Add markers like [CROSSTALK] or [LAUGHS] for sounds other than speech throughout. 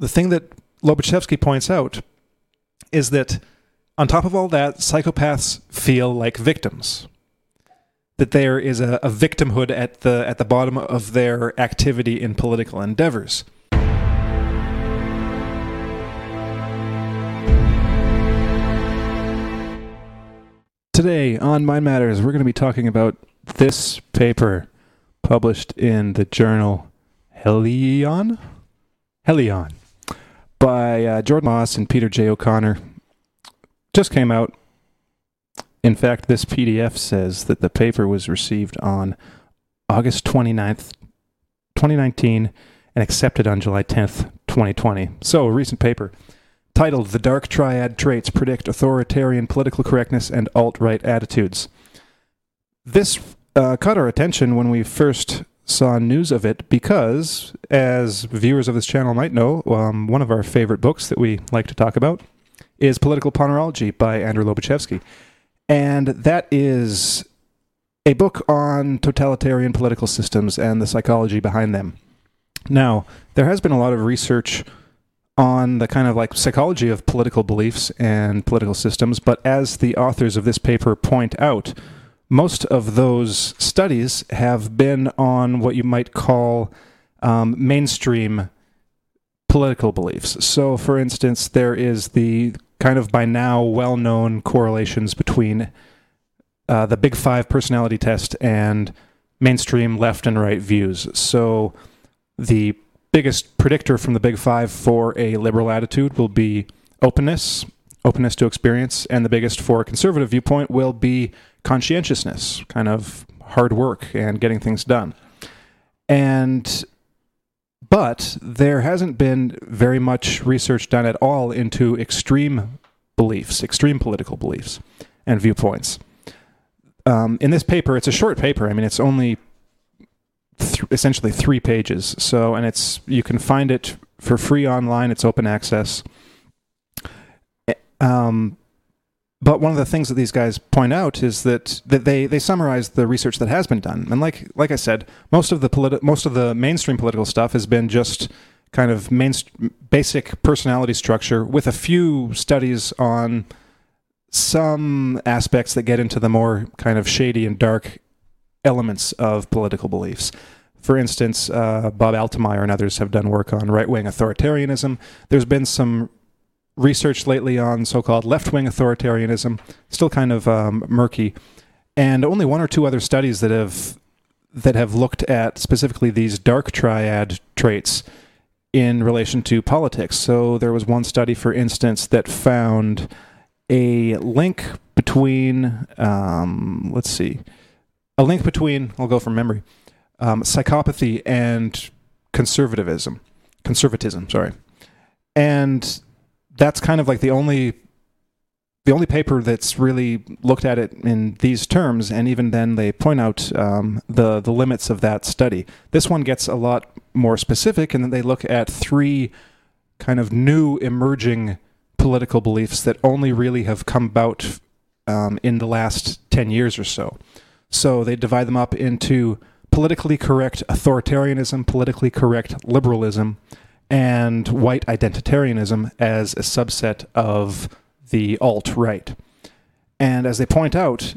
the thing that Lobaczewski points out is that on top of all that, psychopaths feel like victims. That there is a, a victimhood at the at the bottom of their activity in political endeavors. Today on Mind Matters, we're going to be talking about this paper published in the journal Heliyon? Heliyon by uh, Jordan Moss and Peter J. O'Connor. Just came out. In fact, this PDF says that the paper was received on August 29th, 2019, and accepted on July 10th, 2020. So, a recent paper titled The Dark Triad Traits Predict Authoritarian Political Correctness and Alt Right Attitudes. This uh, caught our attention when we first saw news of it because, as viewers of this channel might know, um, one of our favorite books that we like to talk about is Political Ponerology by Andrew Lobaczewski. And that is a book on totalitarian political systems and the psychology behind them. Now, there has been a lot of research on the kind of like psychology of political beliefs and political systems, but as the authors of this paper point out, most of those studies have been on what you might call um, mainstream political beliefs. So, for instance, there is the kind of by now well known correlations between uh, the Big Five personality test and mainstream left and right views. So, the biggest predictor from the Big Five for a liberal attitude will be openness, openness to experience, and the biggest for a conservative viewpoint will be conscientiousness, kind of hard work and getting things done. And but there hasn't been very much research done at all into extreme beliefs, extreme political beliefs and viewpoints. Um, in this paper, it's a short paper. I mean, it's only th- essentially three pages. So, and it's you can find it for free online. It's open access. Um, but one of the things that these guys point out is that, that they, they summarize the research that has been done. And like like I said, most of the politi- most of the mainstream political stuff has been just kind of main, basic personality structure with a few studies on some aspects that get into the more kind of shady and dark elements of political beliefs. For instance, uh, Bob Altemeyer and others have done work on right wing authoritarianism. There's been some research lately on so called left wing authoritarianism, still kind of um, murky, and only one or two other studies that have that have looked at specifically these dark triad traits in relation to politics. So there was one study, for instance, that found a link between, um, let's see, a link between, I'll go from memory, um, psychopathy and conservatism, conservatism, sorry. And that's kind of like the only the only paper that's really looked at it in these terms, and even then they point out um, the the limits of that study. This one gets a lot more specific, and then they look at three kind of new emerging political beliefs that only really have come about um, in the last ten years or so. So they divide them up into politically correct authoritarianism, politically correct liberalism, and white identitarianism as a subset of the alt right. And as they point out,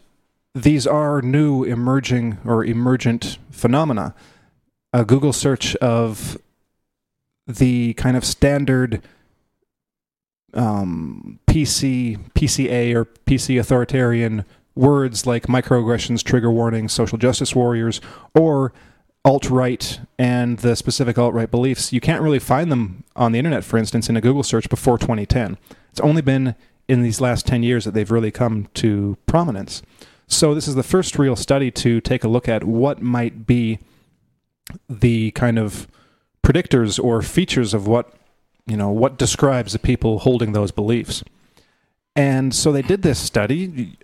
these are new emerging or emergent phenomena. A Google search of the kind of standard um, PC, PCA, or PC authoritarian words like microaggressions, trigger warnings, social justice warriors, or alt right and the specific alt right beliefs, you can't really find them on the internet, for instance, in a Google search before 2010. It's only been in these last 10 years that they've really come to prominence. So, this is the first real study to take a look at what might be the kind of predictors or features of what, you know, what describes the people holding those beliefs. And so they did this study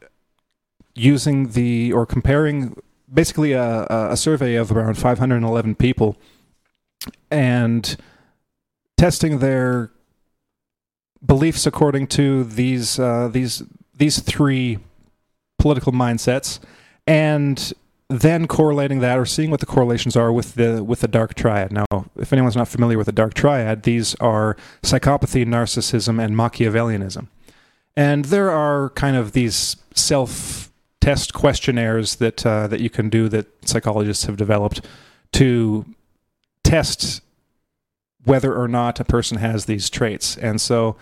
using the, or comparing basically a, a survey of around 511 people and testing their beliefs according to these uh, these these three political mindsets and then correlating that or seeing what the correlations are with the with the dark triad. Now, if anyone's not familiar with the dark triad, these are psychopathy, narcissism, and Machiavellianism. And there are kind of these self test questionnaires that uh, that you can do that psychologists have developed to test whether or not a person has these traits. And so,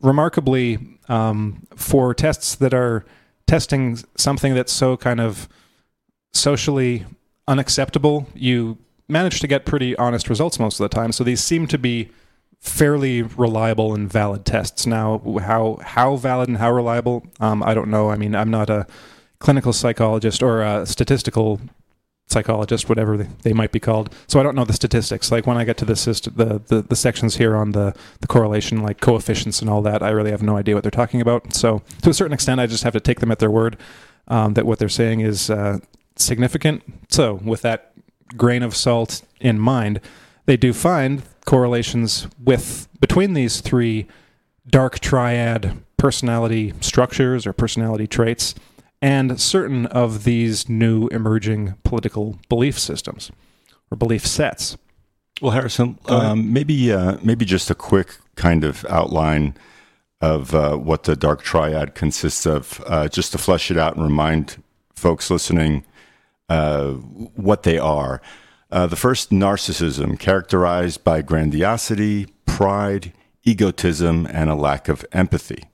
remarkably, um, for tests that are testing something that's so kind of socially unacceptable, you manage to get pretty honest results most of the time. So these seem to be fairly reliable and valid tests. Now, how how valid and how reliable, um, I don't know. I mean, I'm not a clinical psychologist or a statistical psychologist, whatever they, might be called. So I don't know the statistics. Like when I get to the, the, the the sections here on the the correlation, like coefficients and all that, I really have no idea what they're talking about. So to a certain extent, I just have to take them at their word um, that what they're saying is uh, significant. So with that grain of salt in mind, they do find correlations with between these three dark triad personality structures or personality traits and certain of these new emerging political belief systems or belief sets. Well, Harrison, um, maybe uh, maybe just a quick kind of outline of uh, what the dark triad consists of, uh, just to flesh it out and remind folks listening uh, what they are. Uh, the first, narcissism, characterized by grandiosity, pride, egotism, and a lack of empathy.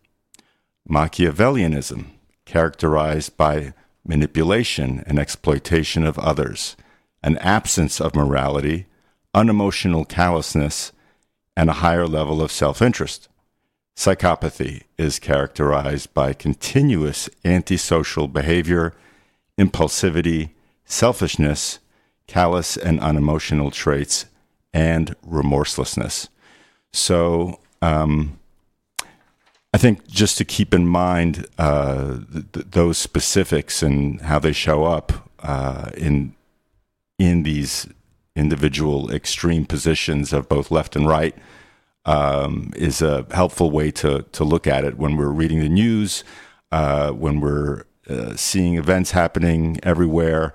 Machiavellianism, characterized by manipulation and exploitation of others, an absence of morality, unemotional callousness, and a higher level of self interest. Psychopathy is characterized by continuous antisocial behavior, impulsivity, selfishness, callous and unemotional traits, and remorselessness. So, um, I think just to keep in mind uh, th- those specifics and how they show up uh, in in these individual extreme positions of both left and right um, is a helpful way to to look at it when we're reading the news, uh, when we're uh, seeing events happening everywhere,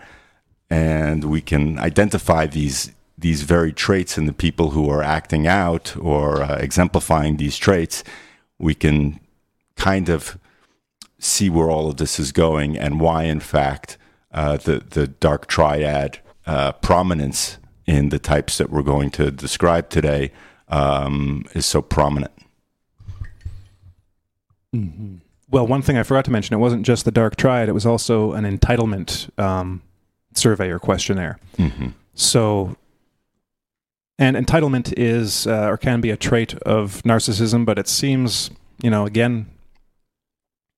and we can identify these these very traits in the people who are acting out or uh, exemplifying these traits we can kind of see where all of this is going and why, in fact, uh, the the dark triad uh, prominence in the types that we're going to describe today um, is so prominent. Mm-hmm. Well, one thing I forgot to mention: it wasn't just the dark triad; it was also an entitlement um, survey or questionnaire. Mm-hmm. So and entitlement is uh, or can be a trait of narcissism, but it seems, you know, again,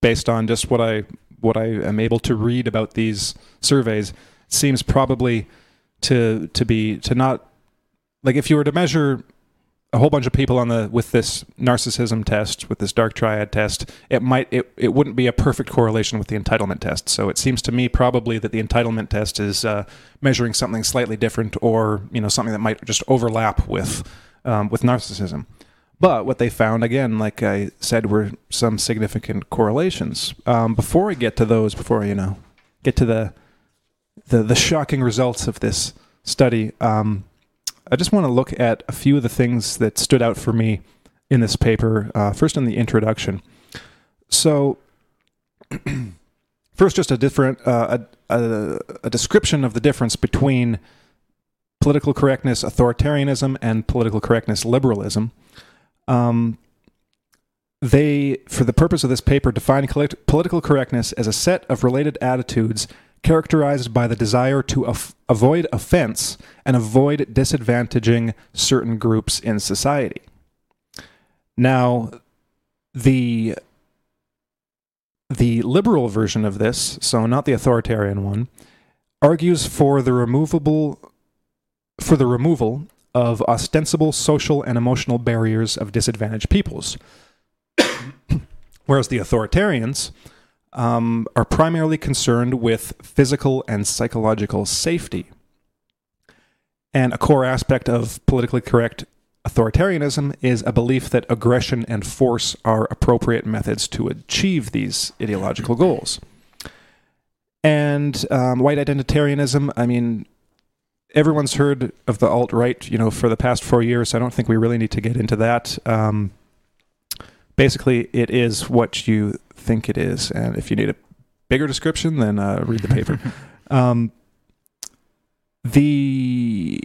based on just what I what I am able to read about these surveys, seems probably to to be to not like if you were to measure a whole bunch of people on the with this narcissism test with this dark triad test it might it, it wouldn't be a perfect correlation with the entitlement test. So it seems to me probably that the entitlement test is uh, measuring something slightly different or you know something that might just overlap with um, with narcissism. But what they found again like i said were some significant correlations. Um, before i get to those before you know get to the the, the shocking results of this study um, I just want to look at a few of the things that stood out for me in this paper. Uh, first, in the introduction. So, [CLEARS THROAT] first, just a different uh, a, a, a description of the difference between political correctness authoritarianism and political correctness liberalism. Um, they, for the purpose of this paper, define collect- political correctness as a set of related attitudes characterized by the desire to af- avoid offense and avoid disadvantaging certain groups in society. Now, the the liberal version of this, so not the authoritarian one, argues for the removable for the removal of ostensible social and emotional barriers of disadvantaged peoples. [COUGHS] Whereas the authoritarians um, are primarily concerned with physical and psychological safety. And a core aspect of politically correct authoritarianism is a belief that aggression and force are appropriate methods to achieve these ideological goals. And um, white identitarianism, I mean, everyone's heard of the alt right, you know, for the past four years. So I don't think we really need to get into that. Um, basically, it is what you think it is. And if you need a bigger description, then uh, read the paper. [LAUGHS] um, the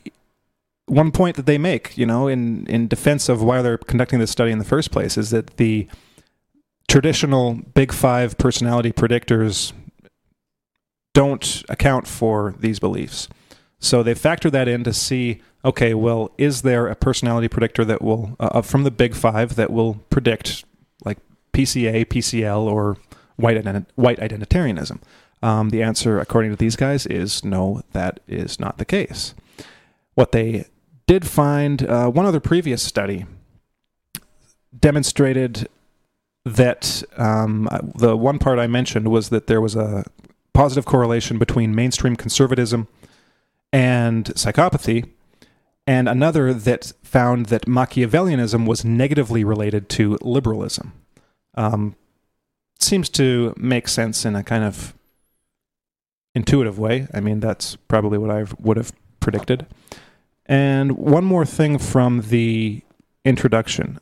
one point that they make, you know, in, in defense of why they're conducting this study in the first place is that the traditional big five personality predictors don't account for these beliefs. So they factor that in to see, okay, well, is there a personality predictor that will, uh, from the big five, that will predict like PCA, PCL, or white, white identitarianism? Um, the answer, according to these guys, is no, that is not the case. What they did find, uh, one other previous study demonstrated that um, the one part I mentioned was that there was a positive correlation between mainstream conservatism and psychopathy, and another that found that Machiavellianism was negatively related to liberalism. Um, seems to make sense in a kind of intuitive way. I mean, that's probably what I would have predicted. And one more thing from the introduction.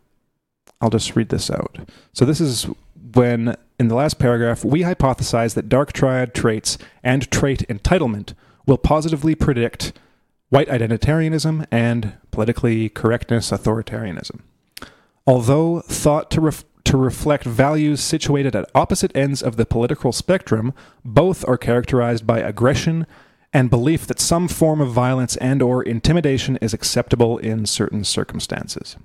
I'll just read this out. So, this is when, in the last paragraph, we hypothesize that dark triad traits and trait entitlement will positively predict white identitarianism and politically correctness authoritarianism. Although thought to ref- to reflect values situated at opposite ends of the political spectrum, both are characterized by aggression and belief that some form of violence and or intimidation is acceptable in certain circumstances.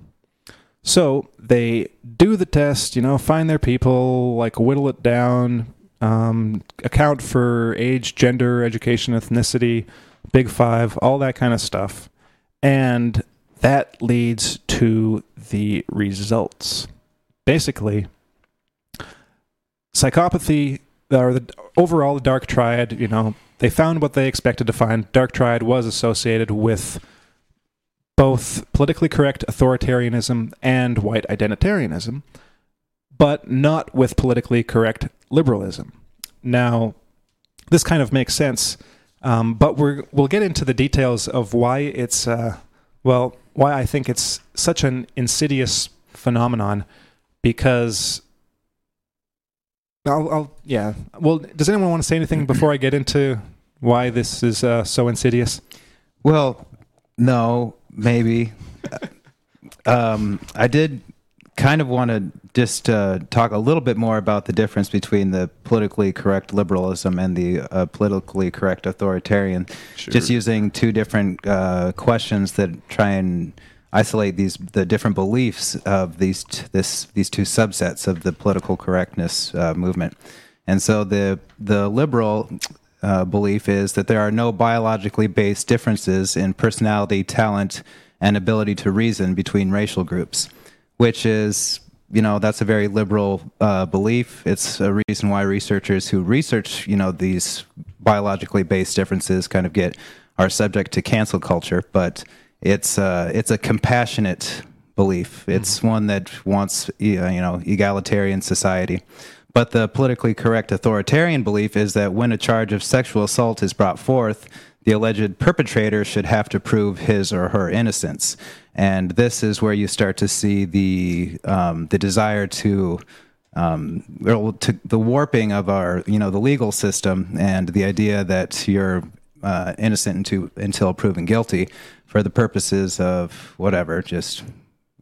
So they do the test, you know, find their people, like whittle it down, um, account for age, gender, education, ethnicity, big five, all that kind of stuff. And that leads to the results basically psychopathy or the overall the dark triad you know they found what they expected to find. Dark triad was associated with both politically correct authoritarianism and white identitarianism but not with politically correct liberalism. Now this kind of makes sense um, but we're, we'll get into the details of why it's uh, well why i think it's such an insidious phenomenon because I'll, I'll, yeah. Well, does anyone want to say anything [CLEARS THROAT] before I get into why this is uh, so insidious? Well, no, maybe. um, I did kind of want to just uh, talk a little bit more about the difference between the politically correct liberalism and the uh, politically correct authoritarian. Sure. Just using two different uh, questions that try and isolate these the different beliefs of these t- this these two subsets of the political correctness uh, movement. And so the the liberal uh, belief is that there are no biologically based differences in personality, talent, and ability to reason between racial groups, which is you know that's a very liberal uh, belief. It's a reason why researchers who research you know these biologically based differences kind of get are subject to cancel culture, but it's uh, it's a compassionate belief. It's mm-hmm. one that wants you know egalitarian society. But the politically correct authoritarian belief is that when a charge of sexual assault is brought forth, the alleged perpetrator should have to prove his or her innocence. And this is where you start to see the um, the desire to um, to the warping of our, you know, the legal system and the idea that you're uh, innocent until, until proven guilty for the purposes of whatever, just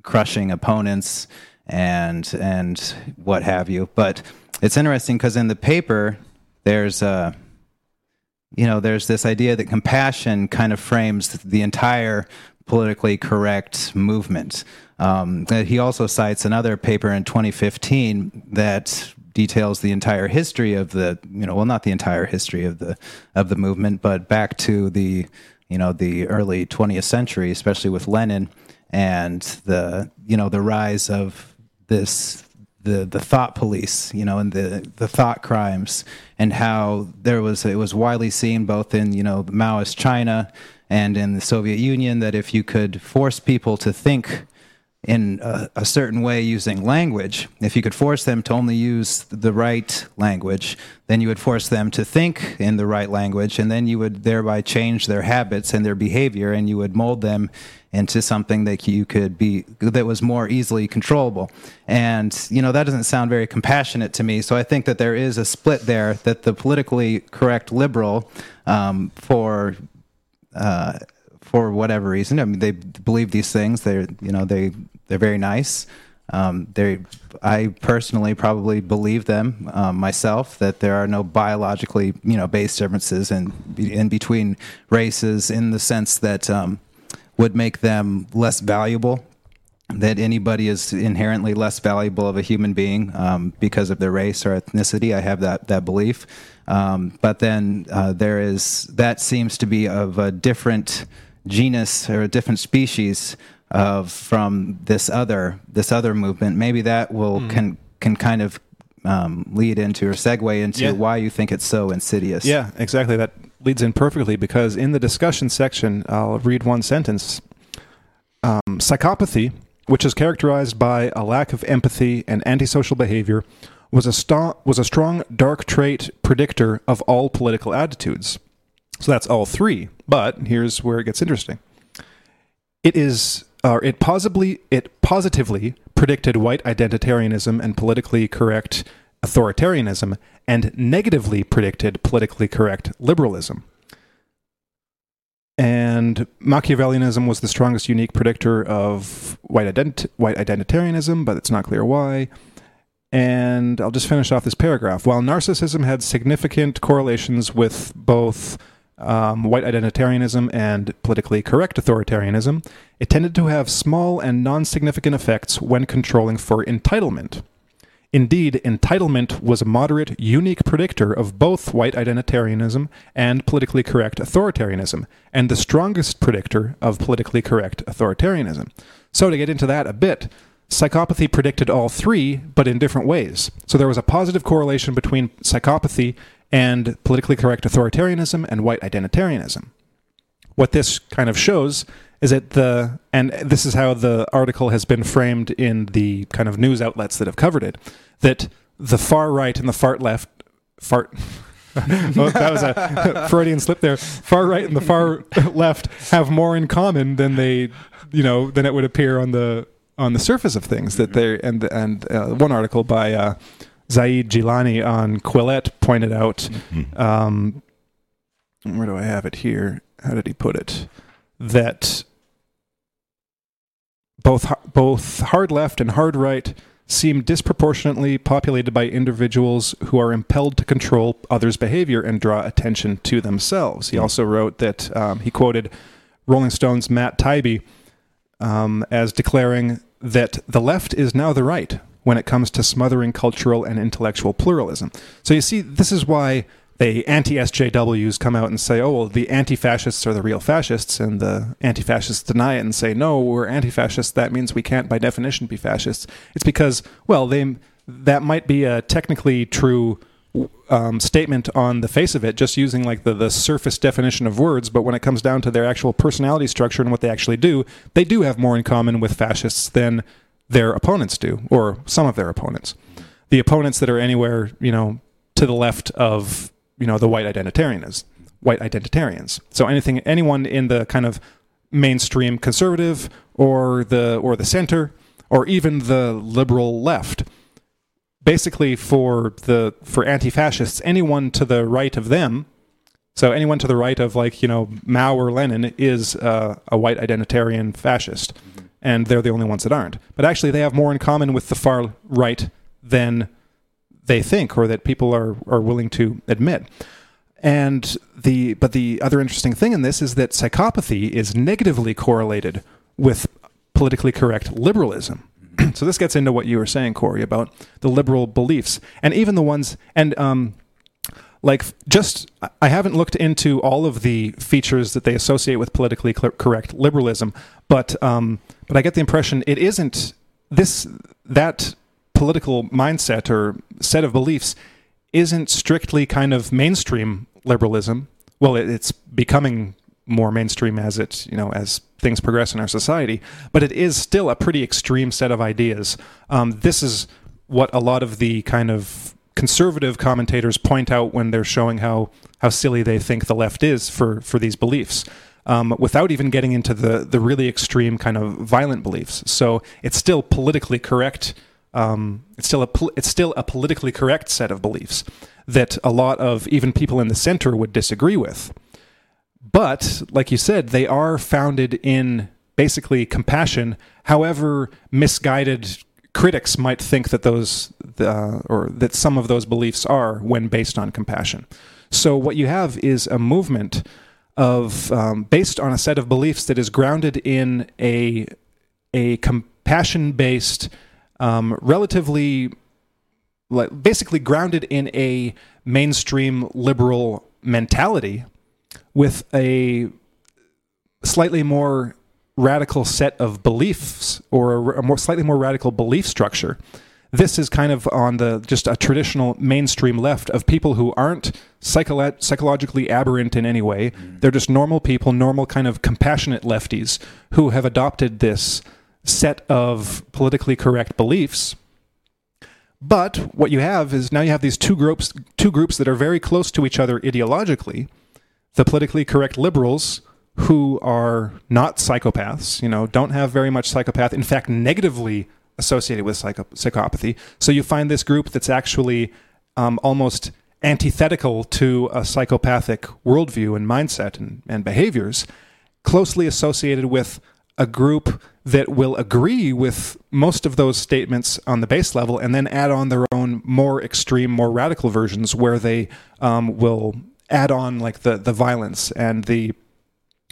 crushing opponents and and what have you. But it's interesting because in the paper, there's a you know there's this idea that compassion kind of frames the entire politically correct movement. Um, he also cites another paper in 2015 that details the entire history of the you know well not the entire history of the of the movement but back to the you know the early 20th century, especially with Lenin and the you know the rise of this the the thought police, you know, and the the thought crimes, and how there was it was widely seen both in you know Maoist China and in the Soviet Union that if you could force people to think in a, a, certain way using language, if you could force them to only use the right language, then you would force them to think in the right language, and then you would thereby change their habits and their behavior, and you would mold them into something that you could be that was more easily controllable. And you know that doesn't sound very compassionate to me. So I think that there is a split there that the politically correct liberal um, for. Uh, for whatever reason. I mean, they believe these things. They're you know they they're very nice. Um, they, I personally probably believe them um, myself that there are no biologically you know based differences in in between races in the sense that um, would make them less valuable. That anybody is inherently less valuable of a human being um, because of their race or ethnicity. I have that that belief. Um, but then uh, there is that seems to be of a different genus or a different species of from this other this other movement. Maybe that will mm. can can kind of um, lead into or segue into yeah. why you think it's so insidious. Yeah, exactly. That leads in perfectly because in the discussion section, I'll read one sentence. Um, psychopathy, which is characterized by a lack of empathy and antisocial behavior, was a, st- was a strong dark trait predictor of all political attitudes. So that's all three. But here's where it gets interesting. It is, or it positively, it positively predicted white identitarianism and politically correct authoritarianism, and negatively predicted politically correct liberalism. And Machiavellianism was the strongest unique predictor of white, white identitarianism, but it's not clear why. And I'll just finish off this paragraph. While narcissism had significant correlations with both um, white identitarianism and politically correct authoritarianism, it tended to have small and non significant effects when controlling for entitlement. Indeed, entitlement was a moderate, unique predictor of both white identitarianism and politically correct authoritarianism, and the strongest predictor of politically correct authoritarianism. So, to get into that a bit, psychopathy predicted all three, but in different ways. So, there was a positive correlation between psychopathy and politically correct authoritarianism and white identitarianism. What this kind of shows is that the, and this is how the article has been framed in the kind of news outlets that have covered it, that the far right and the far left, fart, well, [LAUGHS] that was a [LAUGHS] Freudian slip there. Far right and the far [LAUGHS] left have more in common than they, you know, than it would appear on the on the surface of things. That they and and uh, one article by uh, Zaid Jilani on Quillette pointed out. Mm-hmm. Um, where do I have it here? How did he put it? That both both hard left and hard right seem disproportionately populated by individuals who are impelled to control others' behavior and draw attention to themselves. He also wrote that um, he quoted Rolling Stone's Matt Taibbi um, as declaring that the left is now the right when it comes to smothering cultural and intellectual pluralism. So you see, this is why the anti-SJWs come out and say, "Oh, well, the anti-fascists are the real fascists," and the anti-fascists deny it and say, "No, we're anti-fascists. That means we can't, by definition, be fascists." It's because, well, they that might be a technically true um, statement on the face of it, just using like the, the surface definition of words, but when it comes down to their actual personality structure and what they actually do, they do have more in common with fascists than their opponents do, or some of their opponents. The opponents that are anywhere, you know, to the left of, you know, the white identitarians, white identitarians. So anything, anyone in the kind of mainstream conservative or the or the center or even the liberal left. Basically, for the for anti-fascists, anyone to the right of them, so anyone to the right of like you know Mao or Lenin is uh, a white identitarian fascist. Mm-hmm and they're the only ones that aren't. But actually, they have more in common with the far right than they think, or that people are are willing to admit. And the but the other interesting thing in this is that psychopathy is negatively correlated with politically correct liberalism. [CLEARS THROAT] so this gets into what you were saying, Corey, about the liberal beliefs, and even the ones and um, like just I haven't looked into all of the features that they associate with politically correct liberalism, but um, but I get the impression it isn't this that political mindset or set of beliefs isn't strictly kind of mainstream liberalism. Well, it, it's becoming more mainstream as it you know as things progress in our society. But it is still a pretty extreme set of ideas. Um, this is what a lot of the kind of conservative commentators point out when they're showing how how silly they think the left is for for these beliefs. Um, without even getting into the the really extreme kind of violent beliefs. So it's still politically correct. Um, it's still a pol- it's still a politically correct set of beliefs that a lot of even people in the center would disagree with. But like you said, they are founded in basically compassion. However, misguided critics might think that those uh, or that some of those beliefs are when based on compassion. So what you have is a movement of um, based on a set of beliefs that is grounded in a a compassion based, um, relatively like basically grounded in a mainstream liberal mentality with a slightly more radical set of beliefs or a, more slightly more radical belief structure this is kind of on the just a traditional mainstream left of people who aren't psycholo- psychologically aberrant in any way. Mm. They're just normal people, normal kind of compassionate lefties who have adopted this set of politically correct beliefs. But what you have is now you have these two groups two groups that are very close to each other ideologically. The politically correct liberals who are not psychopaths, you know, don't have very much psychopath, in fact negatively associated with psycho- psychopathy. So you find this group that's actually um, almost antithetical to a psychopathic worldview and mindset and, and behaviors, closely associated with a group that will agree with most of those statements on the base level and then add on their own more extreme, more radical versions where they um, will add on like the, the violence and the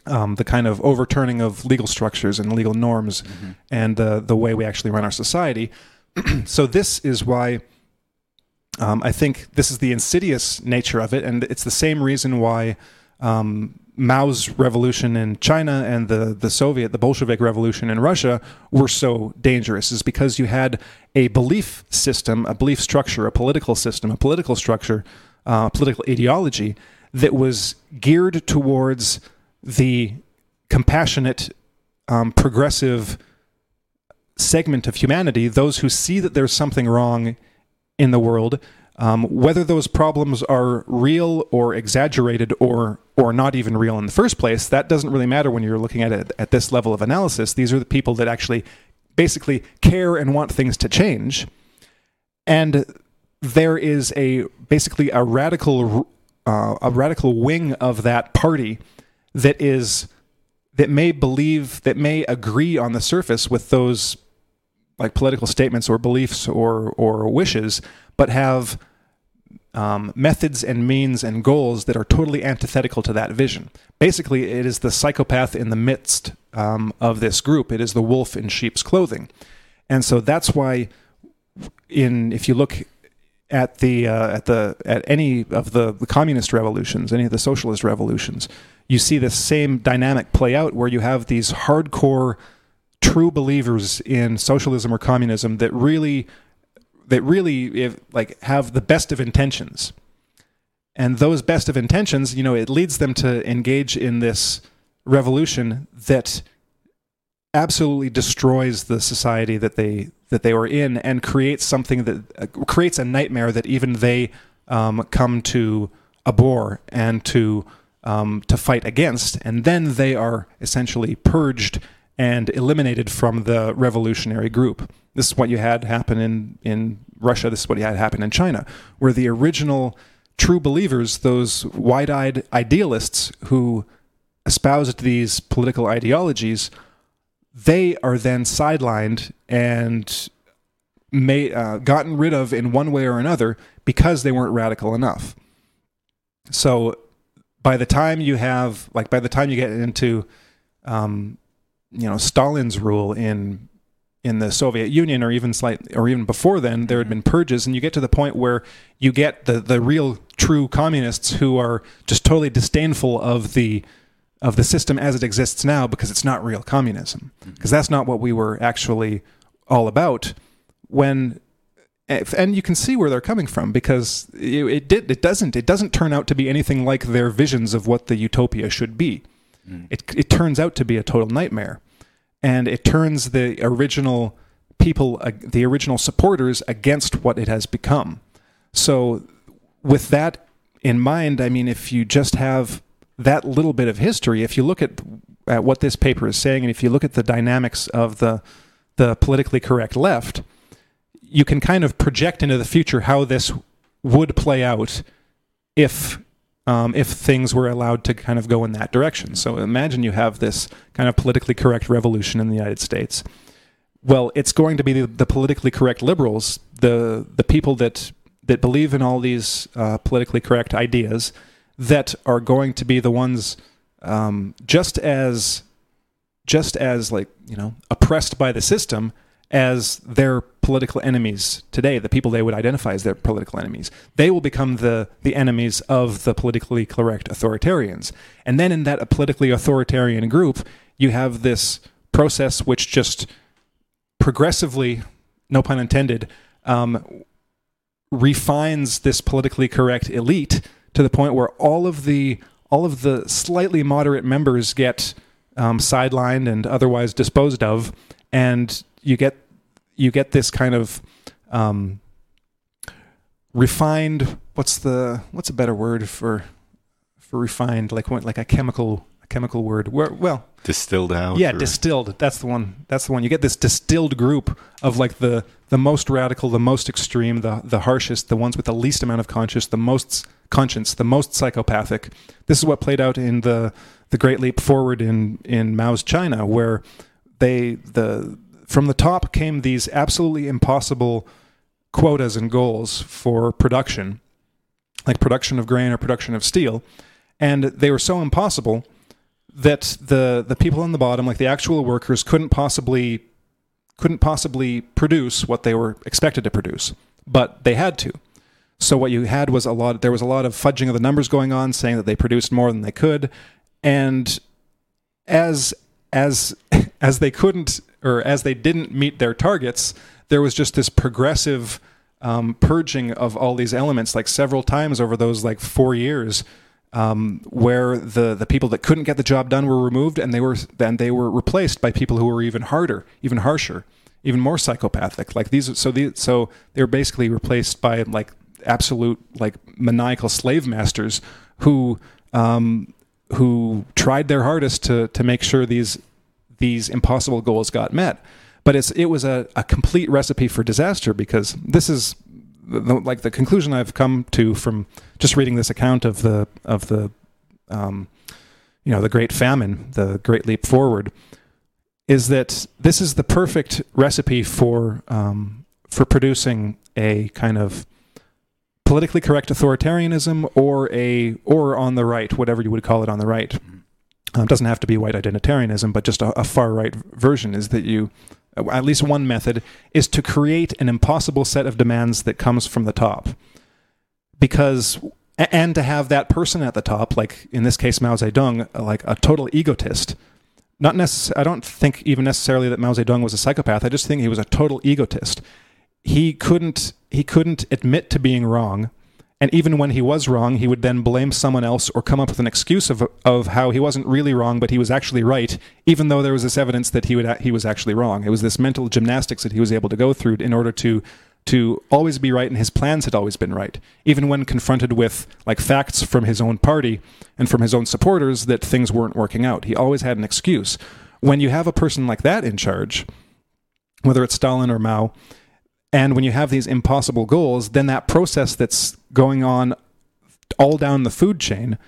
um, the kind of overturning of legal structures and legal norms mm-hmm. and the the way we actually run our society. [CLEARS THROAT] so this is why um, I think this is the insidious nature of it, and it's the same reason why um, Mao's revolution in China and the the Soviet, the Bolshevik revolution in Russia were so dangerous, is because you had a belief system, a belief structure, a political system, a political structure, uh, political ideology that was geared towards the compassionate, um, progressive segment of humanity, those who see that there's something wrong in the world, um, whether those problems are real or exaggerated or or not even real in the first place, that doesn't really matter when you're looking at it at this level of analysis. These are the people that actually basically care and want things to change, and there is a basically a radical uh, a radical wing of that party that is that may believe that may agree on the surface with those like political statements or beliefs or or wishes, but have um, methods and means and goals that are totally antithetical to that vision. Basically, it is the psychopath in the midst um, of this group. It is the wolf in sheep's clothing, and so that's why, in if you look at the uh, at the at any of the, the communist revolutions, any of the socialist revolutions, you see this same dynamic play out where you have these hardcore true believers in socialism or communism that really that really if, like have the best of intentions. And those best of intentions you know it leads them to engage in this revolution that absolutely destroys the society that they that they were in and creates something that uh, creates a nightmare that even they um, come to abhor and to um, to fight against, and then they are essentially purged and eliminated from the revolutionary group. This is what you had happen in, in Russia. This is what you had happen in China, where the original true believers, those wide eyed idealists who espoused these political ideologies, they are then sidelined and may, uh, gotten rid of in one way or another because they weren't radical enough. So by the time you have like by the time you get into um, you know Stalin's rule in in the Soviet Union or even slight or even before then there had been purges and you get to the point where you get the the real true communists who are just totally disdainful of the of the system as it exists now because it's not real communism. Because that's not what we were actually all about when and you can see where they're coming from because it, it, did it doesn't it doesn't turn out to be anything like their visions of what the utopia should be. It it turns out to be a total nightmare, and it turns the original people, uh, the original supporters, against what it has become. So, with that in mind, I mean, if you just have that little bit of history, if you look at at what this paper is saying, and if you look at the dynamics of the the politically correct left, you can kind of project into the future how this would play out if um, if things were allowed to kind of go in that direction. So imagine you have this kind of politically correct revolution in the United States. Well, it's going to be the, the politically correct liberals, the the people that that believe in all these uh, politically correct ideas, that are going to be the ones um, just as just as like you know oppressed by the system as their political enemies today, the people they would identify as their political enemies. They will become the, the enemies of the politically correct authoritarians. And then in that politically authoritarian group, you have this process which just progressively, no pun intended, um, refines this politically correct elite to the point where all of the all of the slightly moderate members get um, sidelined and otherwise disposed of, and you get you get this kind of um, refined. What's the what's a better word for for refined? Like like a chemical a chemical word. Where, well, Distilled out. yeah, or- distilled. That's the one. That's the one. You get this distilled group of like the the most radical, the most extreme, the the harshest, the ones with the least amount of conscience, the most conscience, the most psychopathic. This is what played out in the the Great Leap Forward in in Mao's China, where they the from the top came these absolutely impossible quotas and goals for production, like production of grain or production of steel, and they were so impossible that the the people on the bottom, like the actual workers, couldn't possibly couldn't possibly produce what they were expected to produce, but they had to. So what you had was a lot. There was a lot of fudging of the numbers going on, saying that they produced more than they could, and as as [LAUGHS] as they couldn't or as they didn't meet their targets, there was just this progressive um, purging of all these elements, like several times over those like four years, um, where the the people that couldn't get the job done were removed, and they were then they were replaced by people who were even harder, even harsher, even more psychopathic. Like these, so these, so they were basically replaced by like absolute like maniacal slave masters who um, who tried their hardest to to make sure these these impossible goals got met. But it's it was a, a complete recipe for disaster because this is the, like the conclusion I've come to from just reading this account of the of the um, you know the Great Famine, the Great Leap Forward, is that this is the perfect recipe for um, for producing a kind of politically correct authoritarianism or a or on the right, whatever you would call it on the right. Um, it doesn't have to be white identitarianism, but just a, a far right version is that you, at least one method, is to create an impossible set of demands that comes from the top. Because, and to have that person at the top, like in this case Mao Zedong, like a total egotist. Not necess- I don't think even necessarily that Mao Zedong was a psychopath. I just think he was a total egotist. He couldn't he couldn't admit to being wrong and even when he was wrong, he would then blame someone else or come up with an excuse of, of how he wasn't really wrong, but he was actually right, even though there was this evidence that he, would, he was actually wrong. It was this mental gymnastics that he was able to go through in order to, to always be right, and his plans had always been right. Even when confronted with like facts from his own party and from his own supporters that things weren't working out, he always had an excuse. When you have a person like that in charge, whether it's Stalin or Mao, and when you have these impossible goals, then that process that's going on all down the food chain,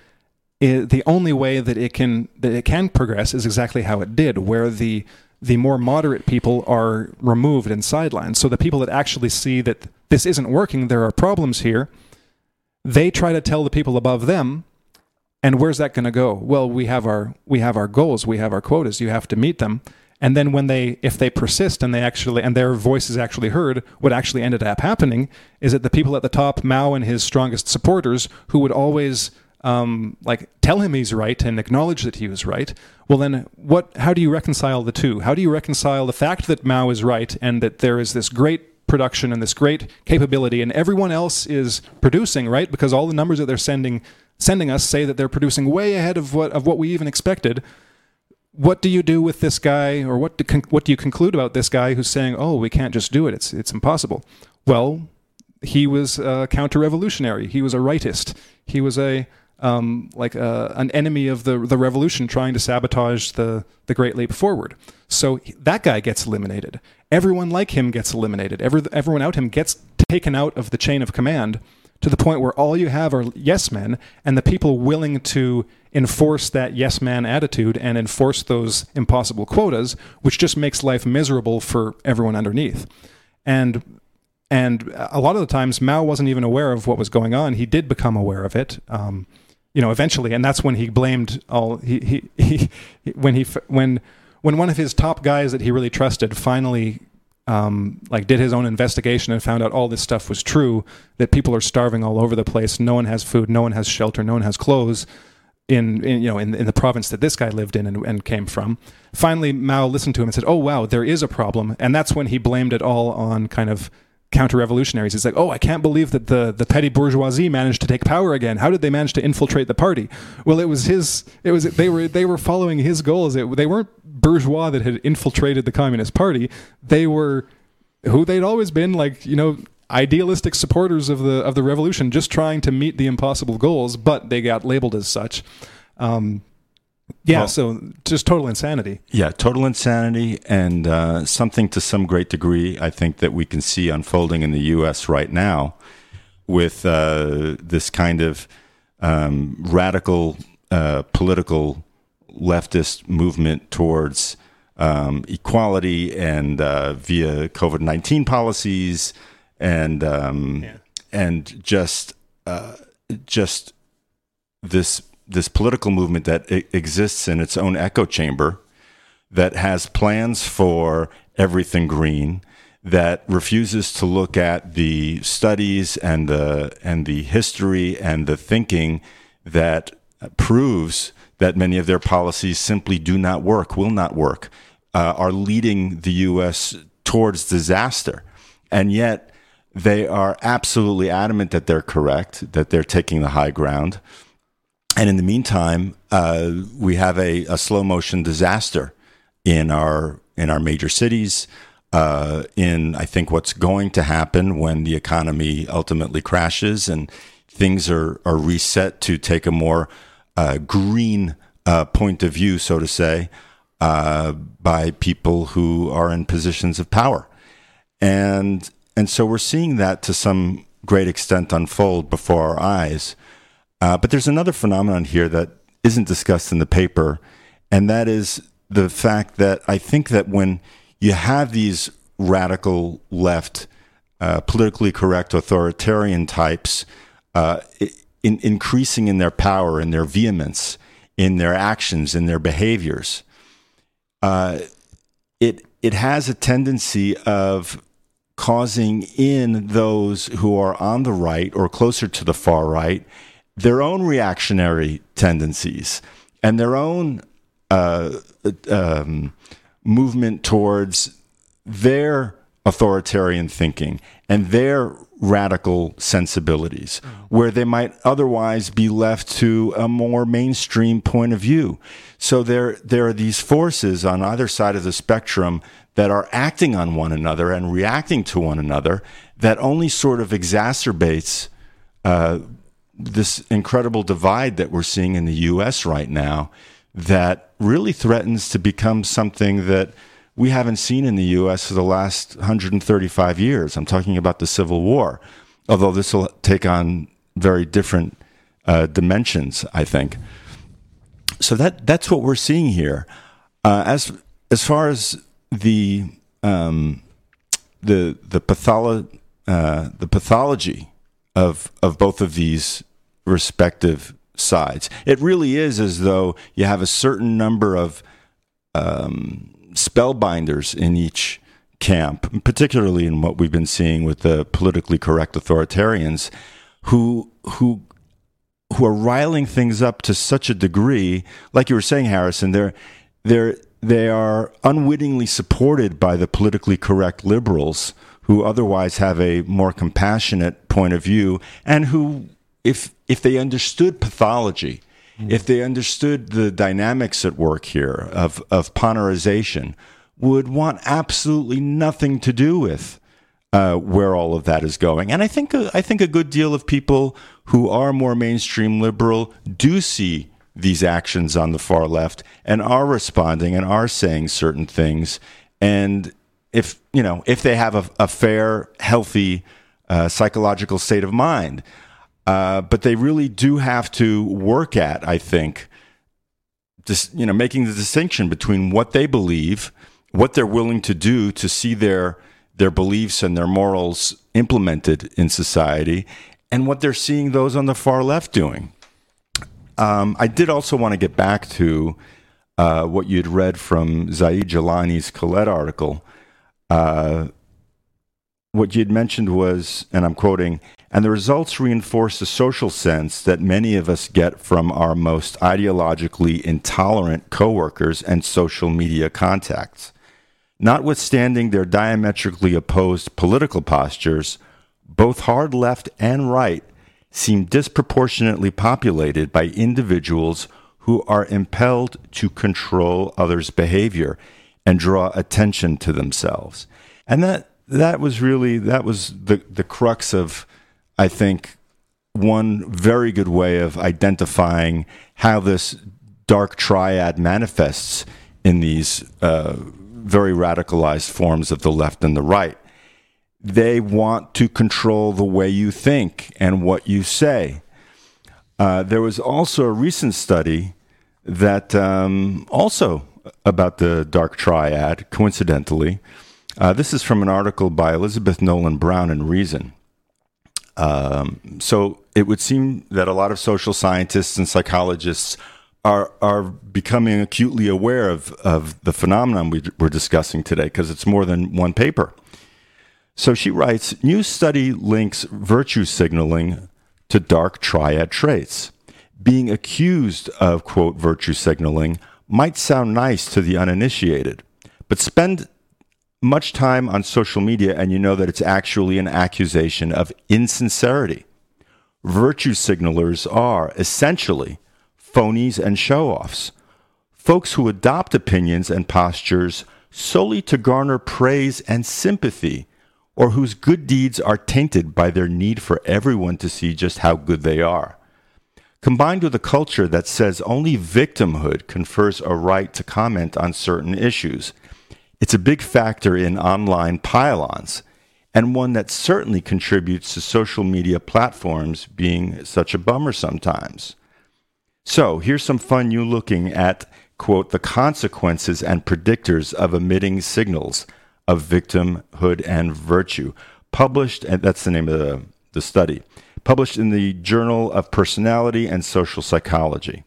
i the only way that it can that it can progress is exactly how it did, where the the more moderate people are removed and sidelined. So the people that actually see that this isn't working, there are problems here, they try to tell the people above them, and where's that going to go? Well, we have our we have our goals, we have our quotas, you have to meet them. And then when they if they persist and they actually and their voice is actually heard, what actually ended up happening is that the people at the top, Mao and his strongest supporters, who would always um, like tell him he's right and acknowledge that he was right. Well, then what? How do you reconcile the two? How do you reconcile the fact that Mao is right and that there is this great production and this great capability, and everyone else is producing right because all the numbers that they're sending sending us say that they're producing way ahead of what of what we even expected. What do you do with this guy, or what do con- what do you conclude about this guy who's saying, "Oh, we can't just do it; it's it's impossible"? Well, he was a counter-revolutionary. He was a rightist. He was a um, like a, an enemy of the the revolution, trying to sabotage the the Great Leap Forward. So that guy gets eliminated. Everyone like him gets eliminated. Every, everyone out him gets taken out of the chain of command to the point where all you have are yes men and the people willing to enforce that yes man attitude and enforce those impossible quotas, which just makes life miserable for everyone underneath. And and a lot of the times Mao wasn't even aware of what was going on. He did become aware of it. Um, you know, eventually, and that's when he blamed all. He, he, [LAUGHS] he when he when when one of his top guys that he really trusted finally um, like did his own investigation and found out all this stuff was true that people are starving all over the place. No one has food. No one has shelter. No one has clothes in, in you know in, in the province that this guy lived in and, and came from. Finally mao listened to him and said oh wow there is a problem. And that's when he blamed it all on kind of counter-revolutionaries. It's like, oh, I can't believe that the the petty bourgeoisie managed to take power again. How did they manage to infiltrate the party? Well, it was his. It was they were they were following his goals. It, they weren't bourgeois that had infiltrated the Communist Party. They were who they'd always been, like you know, idealistic supporters of the of the revolution, just trying to meet the impossible goals. But they got labeled as such. Um, yeah, well, so just total insanity. Yeah, total insanity, and uh, something to some great degree, I think that we can see unfolding in the U.S. right now with uh, this kind of um, radical uh, political leftist movement towards um, equality and uh, via COVID nineteen policies and um, yeah. and just uh, just this this political movement that exists in its own echo chamber that has plans for everything green that refuses to look at the studies and the and the history and the thinking that proves that many of their policies simply do not work, will not work, uh, are leading the U.S. towards disaster, and yet they are absolutely adamant that they're correct, that they're taking the high ground. And in the meantime, uh, we have a, a, slow motion disaster in our in our major cities. Uh, in I think what's going to happen when the economy ultimately crashes and things are are reset to take a more uh, green uh, point of view, so to say, uh, by people who are in positions of power, and and so we're seeing that to some great extent unfold before our eyes. Uh, but there's another phenomenon here that isn't discussed in the paper, and that is the fact that I think that when you have these radical left, uh, politically correct authoritarian types uh, in, increasing in their power, in their vehemence, in their actions, in their behaviors, uh, it it has a tendency of causing in those who are on the right or closer to the far right their own reactionary tendencies and their own uh, um, movement towards their authoritarian thinking and their radical sensibilities, where they might otherwise be left to a more mainstream point of view. So there, there are these forces on either side of the spectrum that are acting on one another and reacting to one another that only sort of exacerbates uh, this incredible divide that we're seeing in the U.S. right now that really threatens to become something that we haven't seen in the U.S. for the last 135 years. I'm talking about the Civil War, although this will take on very different uh, dimensions, I think. So that that's what we're seeing here. Uh, as as far as the um, the the patholo- uh, the pathology of of both of these respective sides. It really is as though you have a certain number of um, spellbinders in each camp, particularly in what we've been seeing with the politically correct authoritarians, who who who are riling things up to such a degree, like you were saying, Harrison. They're they're they are unwittingly supported by the politically correct liberals who otherwise have a more compassionate point of view and who if if they understood pathology, if they understood the dynamics at work here of, of ponerization, would want absolutely nothing to do with uh, where all of that is going. And I think uh, I think a good deal of people who are more mainstream liberal do see these actions on the far left and are responding and are saying certain things. And if you know if they have a, a fair, healthy uh, psychological state of mind, uh, but they really do have to work at, I think, this, you know, making the distinction between what they believe, what they're willing to do to see their their beliefs and their morals implemented in society, and what they're seeing those on the far left doing. Um, I did also want to get back to uh, what you'd read from Zaid Jilani's Quillette article. Uh, what you'd mentioned was, and I'm quoting, and the results reinforce the social sense that many of us get from our most ideologically intolerant coworkers and social media contacts. Notwithstanding their diametrically opposed political postures, both hard left and right seem disproportionately populated by individuals who are impelled to control others' behavior and draw attention to themselves. And that that was really that was the the crux of I think one very good way of identifying how this dark triad manifests in these uh, very radicalized forms of the left and the right. They want to control the way you think and what you say. Uh, there was also a recent study that um, also about the dark triad, coincidentally. Uh, this is from an article by Elizabeth Nolan Brown in Reason. Um, so it would seem that a lot of social scientists and psychologists are are becoming acutely aware of of the phenomenon we, we're discussing today because it's more than one paper. So she writes, new study links virtue signaling to dark triad traits. Being accused of quote virtue signaling might sound nice to the uninitiated, but spend much time on social media and you know that it's actually an accusation of insincerity. Virtue signalers are essentially phonies and show offs, folks who adopt opinions and postures solely to garner praise and sympathy, or whose good deeds are tainted by their need for everyone to see just how good they are. Combined with a culture that says only victimhood confers a right to comment on certain issues it's a big factor in online pile-ons, and one that certainly contributes to social media platforms being such a bummer sometimes. So, here's some fun you looking at, quote, the consequences and predictors of emitting signals of victimhood and virtue, published, and that's the name of the, the study, published in the Journal of Personality and Social Psychology.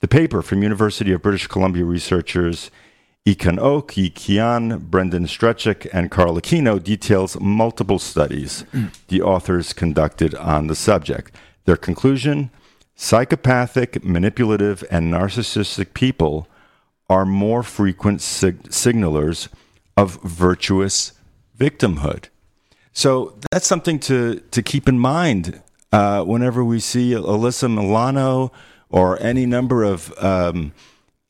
The paper from University of British Columbia researchers Ekin Ok, Yi Qian, Brendan Strejcek, and Karl Aquino details multiple studies the authors conducted on the subject. Their conclusion psychopathic, manipulative, and narcissistic people are more frequent sig- signalers of virtuous victimhood. So that's something to, to keep in mind uh, whenever we see Alyssa Milano or any number of. Um,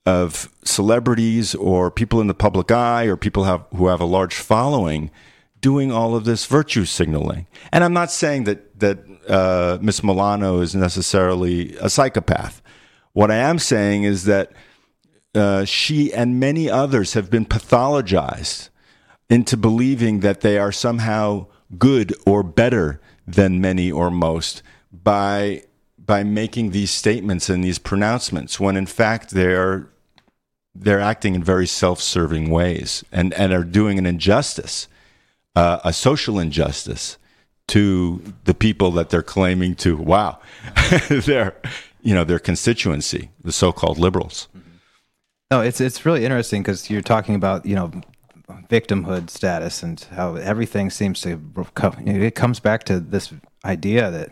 of celebrities or people in the public eye or people have, who have a large following doing all of this virtue signaling. And I'm not saying that that uh, Miss Milano is necessarily a psychopath. What I am saying is that uh, she and many others have been pathologized into believing that they are somehow good or better than many or most by by making these statements and these pronouncements when in fact they are they're acting in very self-serving ways and, and are doing an injustice, uh, a social injustice to the people that they're claiming to, wow, [LAUGHS] their, you know, their constituency, the so-called liberals. No, it's it's really interesting because you're talking about you know victimhood status and how everything seems to it comes back to this idea that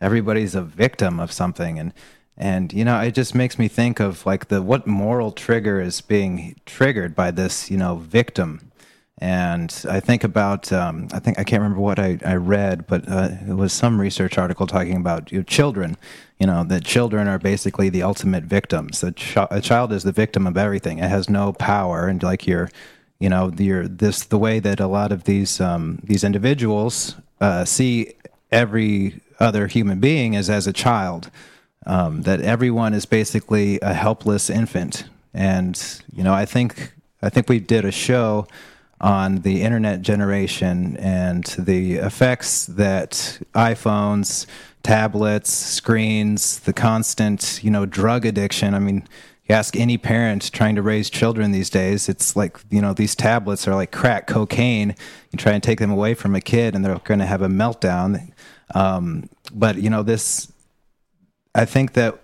everybody's a victim of something and and you know, it just makes me think of like the what moral trigger is being triggered by this, you know, victim. And I think about, um, I think I can't remember what I, I read, but uh, it was some research article talking about children. You know that children are basically the ultimate victims. A, ch- a child is the victim of everything. It has no power, and like you're, you know, you're this the way that a lot of these um, these individuals uh, see every other human being is as a child. Um, that everyone is basically a helpless infant, and you know, I think I think we did a show on the internet generation and the effects that iPhones, tablets, screens, the constant, you know, drug addiction. I mean, you ask any parent trying to raise children these days, it's like, you know, these tablets are like crack cocaine. You try and take them away from a kid and they're going to have a meltdown. Um, but, you know, this, I think that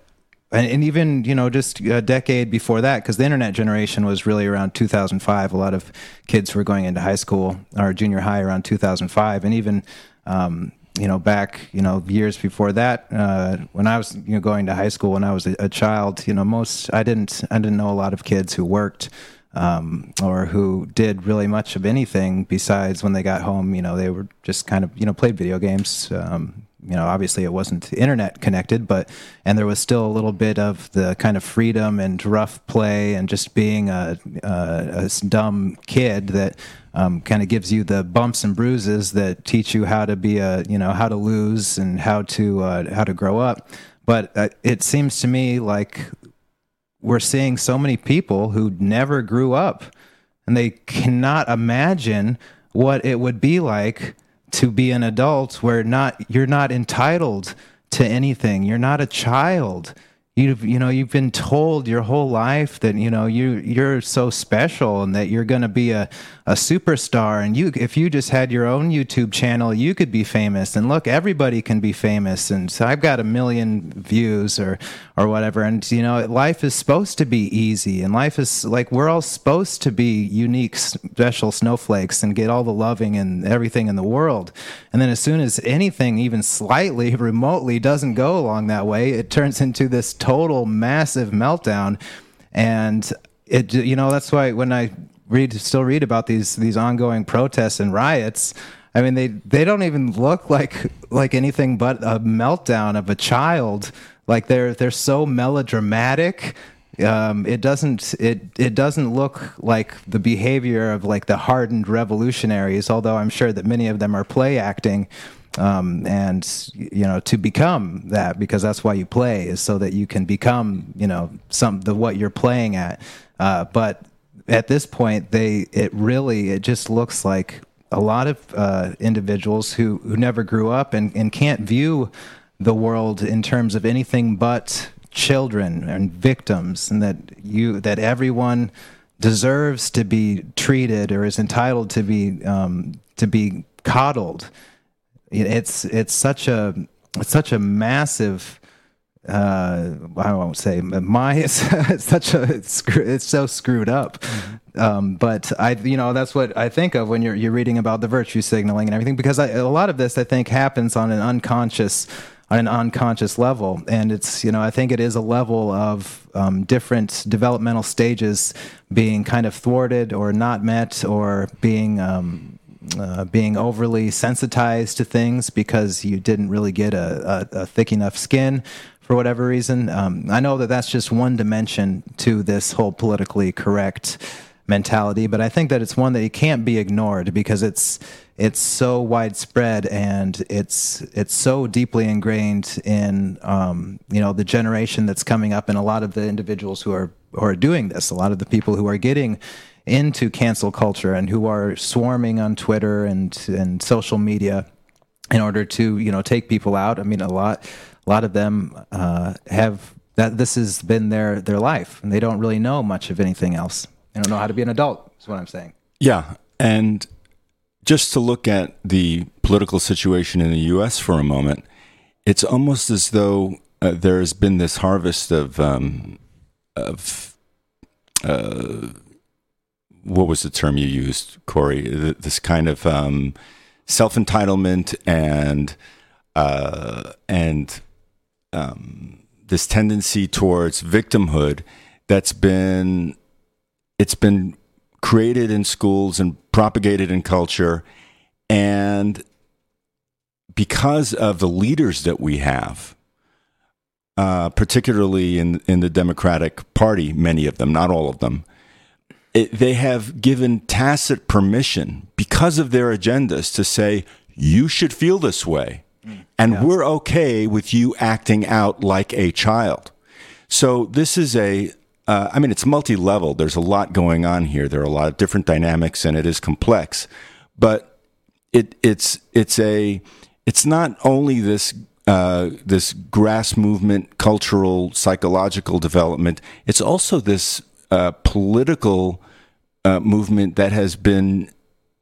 and, and even you know just a decade before that because the internet generation was really around 2005 a lot of kids were going into high school or junior high around 2005 and even um, you know back you know years before that uh, when i was you know going to high school when i was a, a, child you know most i didn't i didn't know a lot of kids who worked um, or who did really much of anything besides when they got home you know they were just kind of you know played video games um, you know, obviously it wasn't internet connected, but and there was still a little bit of the kind of freedom and rough play and just being a, a, a dumb kid that um, kind of gives you the bumps and bruises that teach you how to be a, you know, how to lose and how to uh, how to grow up. But uh, it seems to me like we're seeing so many people who never grew up, and they cannot imagine what it would be like to be an adult where not you're not entitled to anything. You're not a child. You've you know you've been told your whole life that you know you you're so special and that you're going to be a a superstar. And you if you just had your own YouTube channel you could be famous. And look everybody can be famous. And so I've got a million views or or whatever. And you know life is supposed to be easy. And life is like we're all supposed to be unique special snowflakes and get all the loving and everything in the world. And then as soon as anything even slightly [LAUGHS] remotely doesn't go along that way it turns into this total massive meltdown and it you know that's why when I read still read about these these ongoing protests and riots. I mean, they they don't even look like like anything but a meltdown of a child. Like they're they're so melodramatic. Um, it doesn't it it doesn't look like the behavior of like the hardened revolutionaries. Although I'm sure that many of them are play acting. Um, and you know to become that because that's why you play is so that you can become you know some the what you're playing at uh, but at this point, they it really it just looks like a lot of uh, individuals who who never grew up and, and can't view the world in terms of anything but children and victims, and that you that everyone deserves to be treated or is entitled to be um, to be coddled. It's it's such a it's such a massive uh, I won't say my it's, [LAUGHS] it's such a it's, it's, so screwed up. Mm-hmm. Um, but I, you know, that's what I think of when you're you're reading about the virtue signaling and everything, because I, a lot of this I think happens on an unconscious on an unconscious level, and it's you know I think it is a level of um, different developmental stages being kind of thwarted or not met or being um, uh, being overly sensitized to things because you didn't really get a, a, a thick enough skin for whatever reason. Um, I know that that's just one dimension to this whole politically correct mentality, but I think that it's one that it can't be ignored because it's it's so widespread and it's it's so deeply ingrained in um, you know the generation that's coming up and a lot of the individuals who are who are doing this, a lot of the people who are getting into cancel culture and who are swarming on Twitter and and social media in order to you know take people out. I mean, a lot a lot of them uh, have that this has been their their life, and they don't really know much of anything else. They don't know how to be an adult. Is what I'm saying. Yeah, and just to look at the political situation in the U.S. for a moment, it's almost as though uh, there has been this harvest of um, of uh, what was the term you used, Corey? This kind of um, self entitlement and uh, and um, this tendency towards victimhood that's been it's been created in schools and propagated in culture. And because of the leaders that we have, uh, particularly in, in the Democratic Party, many of them, not all of them, it, they have given tacit permission because of their agendas to say, you should feel this way. And Yeah. we're okay with you acting out like a child. So this is a, uh, I mean, it's multi level. There's a lot going on here. There are a lot of different dynamics and it is complex. But it, it's, it's a, it's not only this, uh, this grass movement, cultural, psychological development. It's also this uh, political uh, movement that has been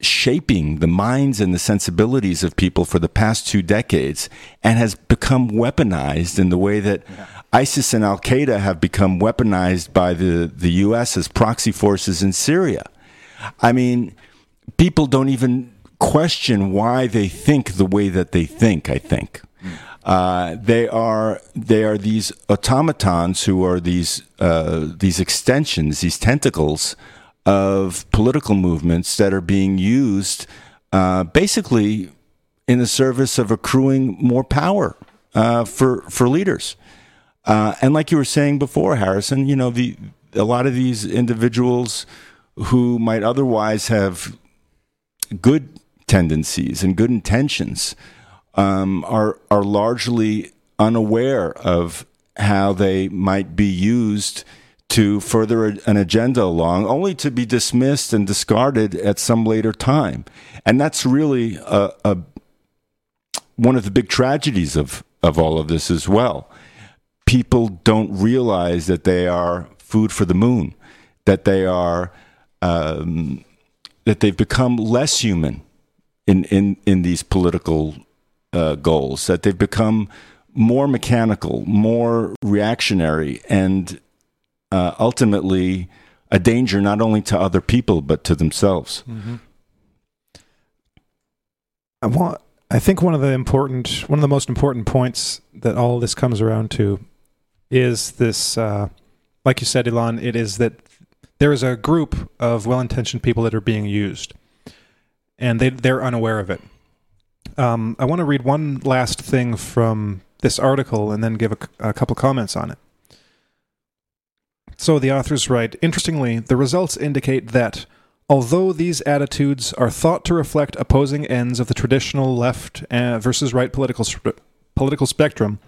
shaping the minds and the sensibilities of people for the past two decades and has become weaponized in the way that ISIS and Al Qaeda have become weaponized by the, the U.S. as proxy forces in Syria. I mean, people don't even question why they think the way that they think, I think. Uh, they are they are these automatons who are these uh, these extensions, these tentacles of political movements that are being used uh, basically in the service of accruing more power uh, for for leaders. Uh, and like you were saying before, Harrison, you know the a lot of these individuals who might otherwise have good tendencies and good intentions um, are are largely unaware of how they might be used to further an agenda along, only to be dismissed and discarded at some later time. And that's really a, a one of the big tragedies of of all of this as well. People don't realize that they are food for the moon, that they are um, that they've become less human in in in these political uh, goals, that they've become more mechanical, more reactionary, and uh, ultimately a danger not only to other people but to themselves. I want. I think one of the important, one of the most important points that all this comes around to is this. Uh, like you said, Elan, it is that there is a group of well-intentioned people that are being used, and they they're unaware of it. Um, I want to read one last thing from this article and then give a, a couple comments on it. So the authors write Interestingly, the results indicate that, although these attitudes are thought to reflect opposing ends of the traditional left uh, versus right political, political spectrum,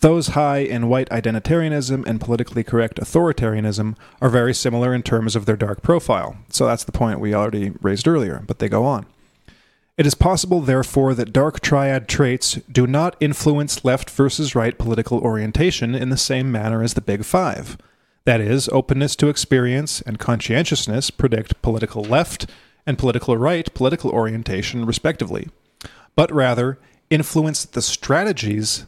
those high in white identitarianism and politically correct authoritarianism are very similar in terms of their dark profile. So that's the point we already raised earlier, but they go on. It is possible, therefore, that dark triad traits do not influence left versus right political orientation in the same manner as the Big Five. That is, openness to experience and conscientiousness predict political left and political right political orientation, respectively, but rather influence the strategies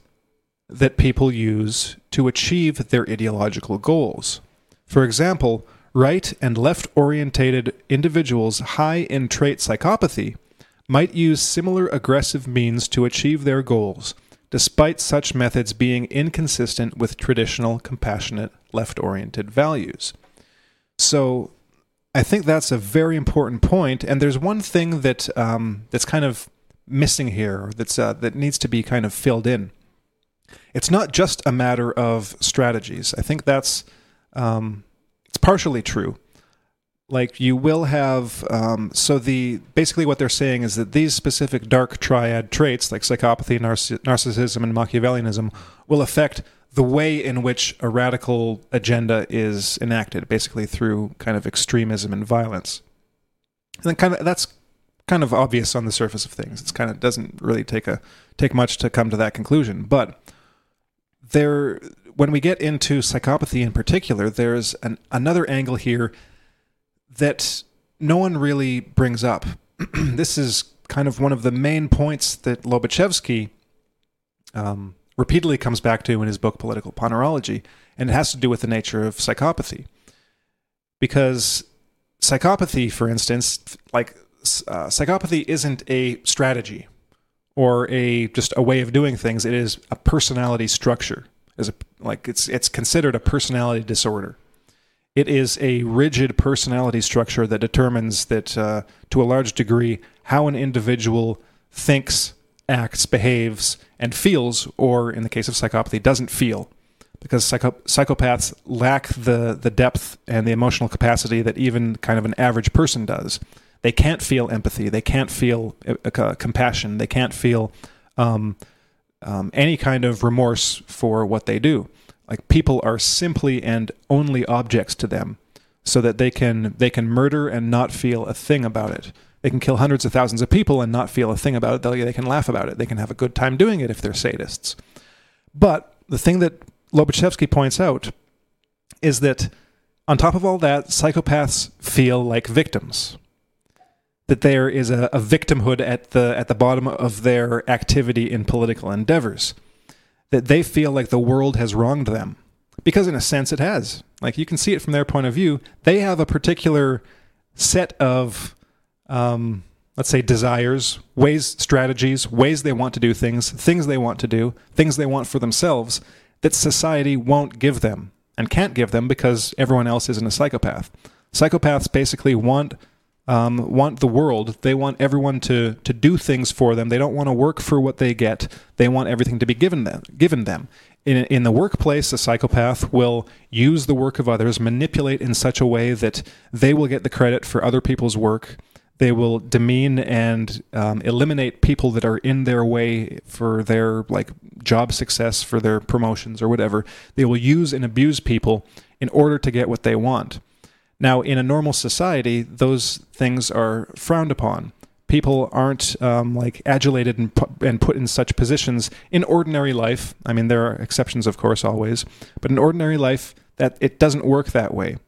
that people use to achieve their ideological goals. For example, right and left orientated individuals high in trait psychopathy might use similar aggressive means to achieve their goals, despite such methods being inconsistent with traditional compassionate left oriented values. So I think that's a very important point, and there's one thing that um, that's kind of missing here that's uh, that needs to be kind of filled in. It's not just a matter of strategies. I think that's um, it's partially true. Like you will have um, so the basically what they're saying is that these specific dark triad traits like psychopathy, narciss- narcissism, and Machiavellianism will affect the way in which a radical agenda is enacted, basically through kind of extremism and violence. And then kind of that's kind of obvious on the surface of things. It's kind of doesn't really take a take much to come to that conclusion, but there when we get into psychopathy in particular, there's an, another angle here that no one really brings up. [CLEARS THROAT] this is kind of one of the main points that Lobaczewski um, repeatedly comes back to in his book Political Ponerology, and it has to do with the nature of psychopathy. Because psychopathy, for instance, like uh, psychopathy isn't a strategy or a just a way of doing things. It is a personality structure. As a like it's it's considered a personality disorder, It is a rigid personality structure that determines that, uh, to a large degree, how an individual thinks, acts, behaves, and feels, or in the case of psychopathy, doesn't feel. Because psycho- psychopaths lack the, the depth and the emotional capacity that even kind of an average person does. They can't feel empathy. They can't feel uh, uh compassion. They can't feel um, um, any kind of remorse for what they do. Like people are simply and only objects to them, so that they can they can murder and not feel a thing about it. They can kill hundreds of thousands of people and not feel a thing about it. They, they can laugh about it. They can have a good time doing it if they're sadists. But the thing that Lobaczewski points out is that on top of all that, psychopaths feel like victims. That there is a, a victimhood at the at the bottom of their activity in political endeavors that they feel like the world has wronged them. Because in a sense it has. Like you can see it from their point of view. They have a particular set of um, let's say desires, ways, strategies, ways they want to do things, things they want to do, things they want for themselves that society won't give them and can't give them because everyone else isn't a psychopath. Psychopaths basically want um, want the world. They want everyone to to do things for them. They don't want to work for what they get. They want everything to be given them. Given them. In, in the workplace, a psychopath will use the work of others, manipulate in such a way that they will get the credit for other people's work. They will demean and um, eliminate people that are in their way for their like job success, for their promotions or whatever. They will use and abuse people in order to get what they want. Now, in a normal society, those things are frowned upon. People aren't um, like adulated and, pu- and put in such positions in ordinary life. I mean, there are exceptions, of course, always, but in ordinary life, that it doesn't work that way.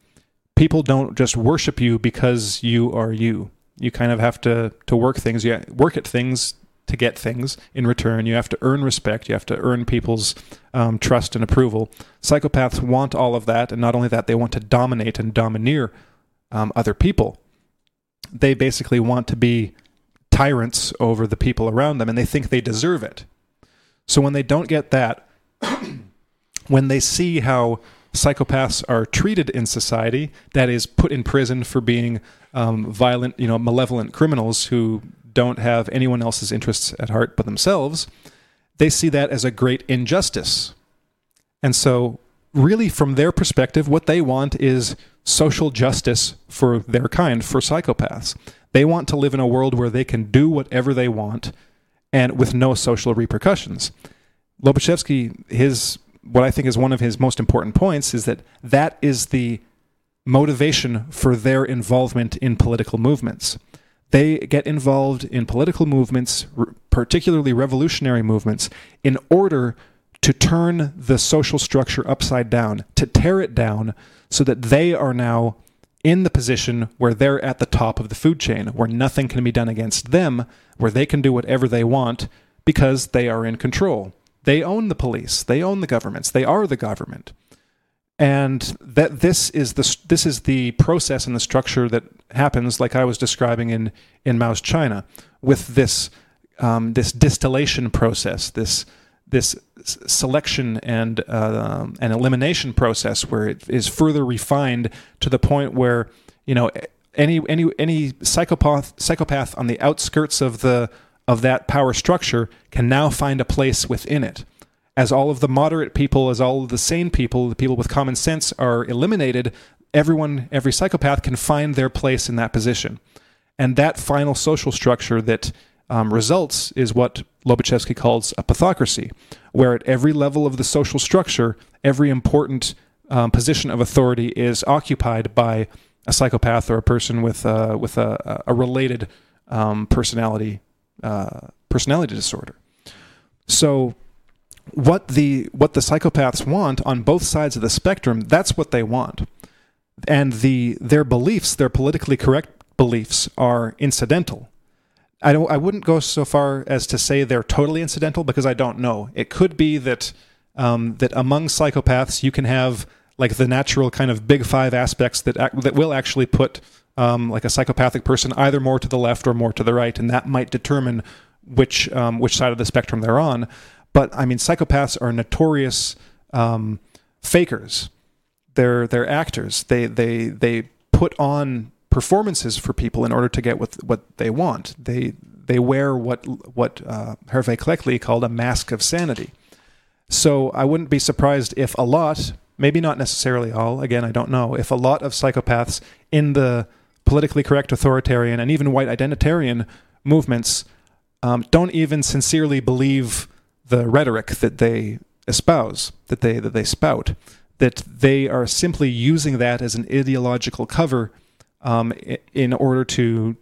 People don't just worship you because you are you. You kind of have to to work things. You work at things to get things in return. You have to earn respect. You have to earn people's um, trust and approval. Psychopaths want all of that, and not only that, they want to dominate and domineer um, other people. They basically want to be tyrants over the people around them, and they think they deserve it. So when they don't get that, [CLEARS THROAT] when they see how psychopaths are treated in society, that is, put in prison for being um, violent, you know, malevolent criminals who don't have anyone else's interests at heart but themselves, they see that as a great injustice. And so, really, from their perspective, what they want is social justice for their kind, for psychopaths. They want to live in a world where they can do whatever they want and with no social repercussions. Lobaczewski, his what I think is one of his most important points is that that is the motivation for their involvement in political movements. They get involved in political movements, particularly revolutionary movements, in order to turn the social structure upside down, to tear it down so that they are now in the position where they're at the top of the food chain, where nothing can be done against them, where they can do whatever they want because they are in control. They own the police, they own the governments, they are the government. And that this is the this is the process and the structure that happens, like I was describing in in Mao's China, with this um, this distillation process, this this selection and uh, and elimination process, where it is further refined to the point where you know any any any psychopath psychopath on the outskirts of the of that power structure can now find a place within it. As all of the moderate people, as all of the sane people, the people with common sense are eliminated, everyone, every psychopath can find their place in that position. And that final social structure that um, results is what Lobaczewski calls a pathocracy, where at every level of the social structure, every important um, position of authority is occupied by a psychopath or a person with uh, with a, a related um, personality uh, personality disorder. So what the what the psychopaths want on both sides of the spectrum that's what they want and the their beliefs their politically correct beliefs are incidental. I don't i wouldn't go so far as to say they're totally incidental because i don't know. It could be that um, that among psychopaths you can have like the natural kind of big five aspects that that will actually put um, like a psychopathic person either more to the left or more to the right and that might determine which um, which side of the spectrum they're on. But I mean, psychopaths are notorious um, fakers. They're they're actors. They they they put on performances for people in order to get what what they want. They they wear what what uh, Hervey Cleckley called a mask of sanity. So I wouldn't be surprised if a lot, maybe not necessarily all, again I don't know, if a lot of psychopaths in the politically correct authoritarian and even white identitarian movements um, don't even sincerely believe the rhetoric that they espouse, that they that they spout, that they are simply using that as an ideological cover um, in order to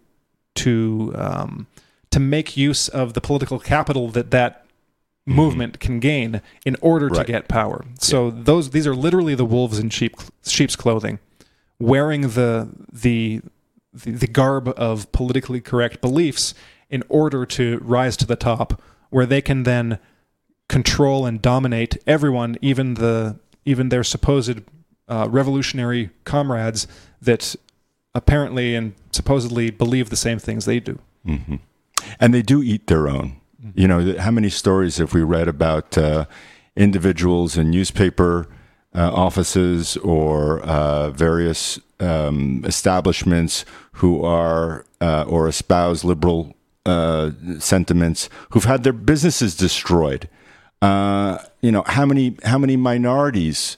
to um, to make use of the political capital that that mm-hmm. movement can gain in order right. to get power. So yeah. those these are literally the wolves in sheep sheep's clothing, wearing the the the, the garb of politically correct beliefs in order to rise to the top, where they can then control and dominate everyone, even the even their supposed uh, revolutionary comrades that apparently and supposedly believe the same things they do. Mm-hmm. And they do eat their own. Mm-hmm. You know, how many stories have we read about uh, individuals in newspaper uh, offices or uh, various um, establishments who are uh, or espouse liberal uh, sentiments who've had their businesses destroyed uh, you know how many how many minorities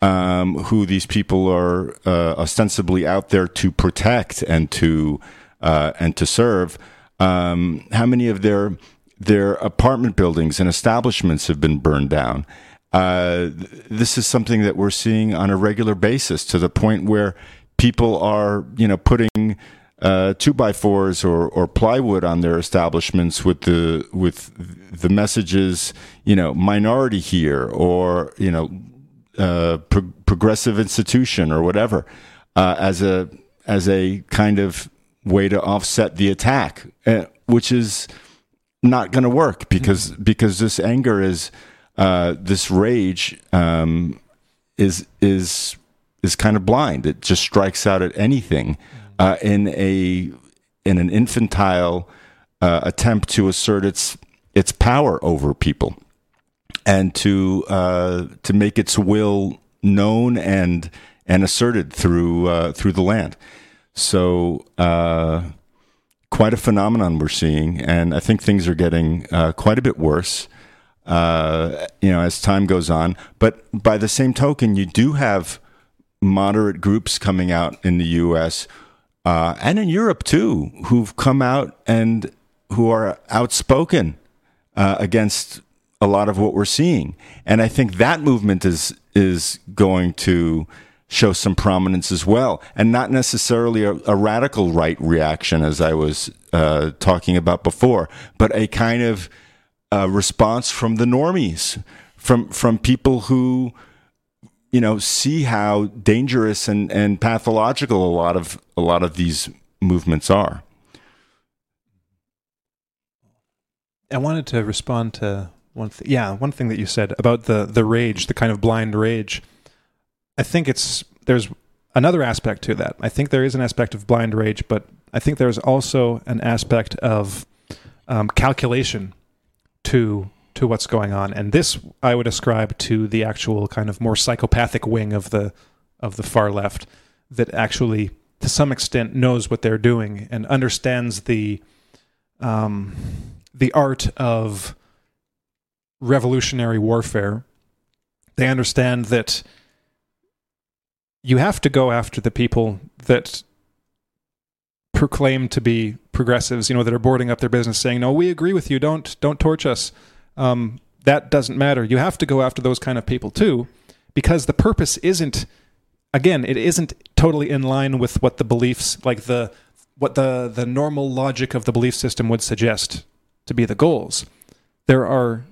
um, who these people are uh, ostensibly out there to protect and to uh, and to serve. Um, how many of their their apartment buildings and establishments have been burned down? Uh, this is something that we're seeing on a regular basis to the point where people are, you know, putting uh, two by fours or, or plywood on their establishments with the with the messages, you know, minority here or you know, uh, pro- progressive institution or whatever, uh, as a as a kind of way to offset the attack, uh, which is not going to work because because this anger is uh, this rage um, is is is kind of blind. It just strikes out at anything uh, in a in an infantile uh, attempt to assert its its power over people and to uh, to make its will known and and asserted through uh, through the land. So uh, quite a phenomenon we're seeing, and I think things are getting uh, quite a bit worse. you know, as time goes on, but by the same token, you do have moderate groups coming out in the U.S uh, and in Europe too, who've come out and who are outspoken uh, against a lot of what we're seeing. And I think that movement is is going to show some prominence as well, and not necessarily a, a radical right reaction, as I was uh, talking about before, but a kind of uh, response from the normies, from from people who you know, see how dangerous and, and pathological a lot of a lot of these movements are. I wanted to respond to one thing. Yeah, one thing that you said about the the rage, the kind of blind rage. I think it's there's another aspect to that. I think there is an aspect of blind rage, but I think there's also an aspect of um, calculation to to what's going on. And this I would ascribe to the actual kind of more psychopathic wing of the of the far left that actually to some extent knows what they're doing and understands the um, the art of revolutionary warfare. They understand that you have to go after the people that proclaim to be progressives, you know, that are boarding up their business saying, "No, we agree with you. Don't don't torch us." Um, that doesn't matter. You have to go after those kind of people too, because the purpose isn't. Again, it isn't totally in line with what the beliefs, like the what the the normal logic of the belief system would suggest to be the goals. There are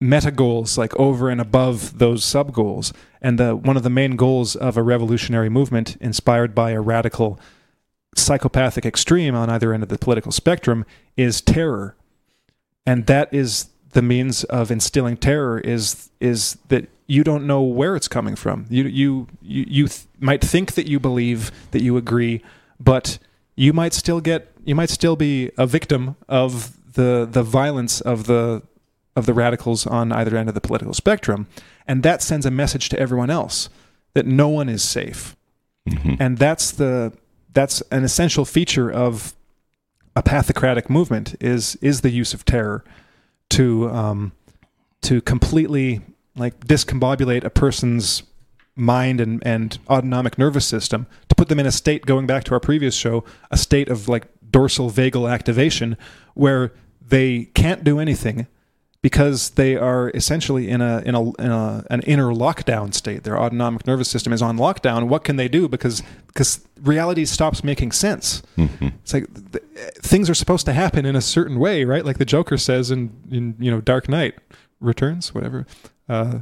meta goals like over and above those sub goals, and the one of the main goals of a revolutionary movement inspired by a radical psychopathic extreme on either end of the political spectrum is terror and that is the means of instilling terror is is that you don't know where it's coming from. You you you, you th- might think that you believe that you agree, but you might still get you might still be a victim of the the violence of the of the radicals on either end of the political spectrum, and that sends a message to everyone else that no one is safe. Mhm. And that's the that's an essential feature of a pathocratic movement is is the use of terror to um, to completely like discombobulate a person's mind and, and autonomic nervous system to put them in a state going back to our previous show a state of like dorsal vagal activation where they can't do anything because they are essentially in a in a, in a an inner lockdown state their autonomic nervous system is on lockdown what can they do because because reality stops making sense Mhm. it's like th- things are supposed to happen in a certain way, right? Like the Joker says in in you know Dark Knight Returns, whatever. Uh,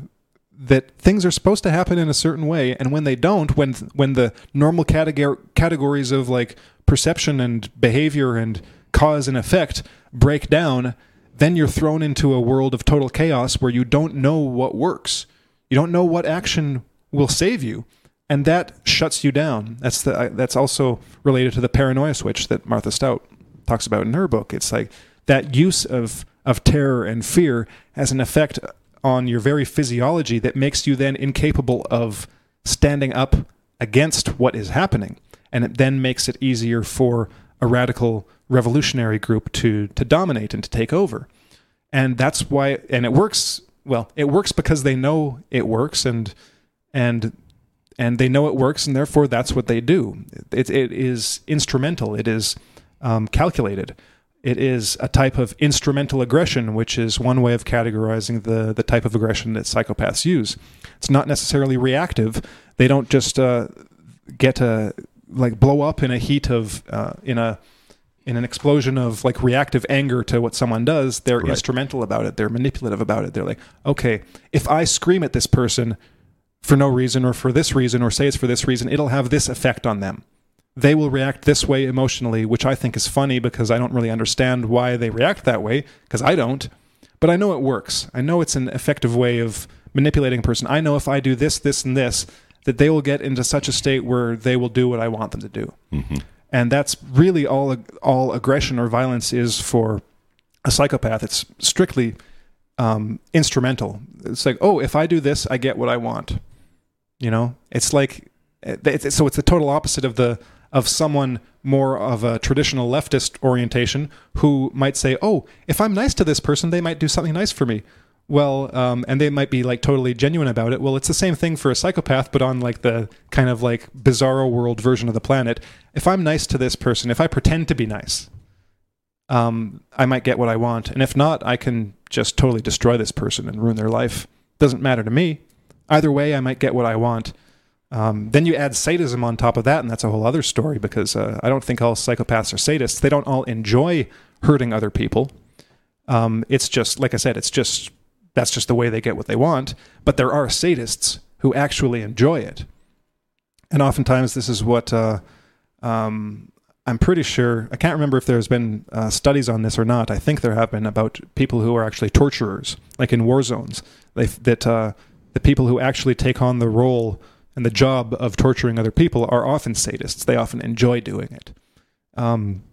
that things are supposed to happen in a certain way, and when they don't, when when the normal categor- categories of like perception and behavior and cause and effect break down, then you're thrown into a world of total chaos where you don't know what works. You don't know what action will save you and that shuts you down. That's the uh, that's also related to the paranoia switch that Martha Stout talks about in her book. It's like that use of of terror and fear has an effect on your very physiology that makes you then incapable of standing up against what is happening, and it then makes it easier for a radical revolutionary group to to dominate and to take over. And that's why and it works well, it works because they know it works and and and they know it works, and therefore that's what they do. It, it is instrumental. It is um, calculated. It is a type of instrumental aggression, which is one way of categorizing the the type of aggression that psychopaths use. It's not necessarily reactive. They don't just uh, get a like blow up in a heat of uh, in a in an explosion of like reactive anger to what someone does. They're Right. instrumental about it. They're manipulative about it. They're like, okay, if I scream at this person, for no reason or for this reason or say it's for this reason, it'll have this effect on them. They will react this way emotionally, which I think is funny because I don't really understand why they react that way, because I don't. But I know it works. I know it's an effective way of manipulating a person. I know if I do this, this, and this, that they will get into such a state where they will do what I want them to do. Mhm. And that's really all all aggression or violence is for a psychopath. It's strictly um, instrumental. It's like, oh, if I do this, I get what I want. You know, it's like it's, so it's the total opposite of the of someone more of a traditional leftist orientation who might say, oh, if I'm nice to this person, they might do something nice for me. Well, um, and they might be like totally genuine about it. Well, it's the same thing for a psychopath, but on like the kind of like bizarro world version of the planet. If I'm nice to this person, if I pretend to be nice, um, I might get what I want. And if not, I can just totally destroy this person and ruin their life. Doesn't matter to me. Either way, I might get what I want. Um, then you add sadism on top of that, and that's a whole other story because uh, I don't think all psychopaths are sadists. They don't all enjoy hurting other people. Um, it's just, like I said, it's just that's just the way they get what they want. But there are sadists who actually enjoy it. And oftentimes, this is what uh, um, I'm pretty sure. I can't remember if there's been uh, studies on this or not. I think there have been about people who are actually torturers, like in war zones. They, that uh, the people who actually take on the role and the job of torturing other people are often sadists. They often enjoy doing it. Um,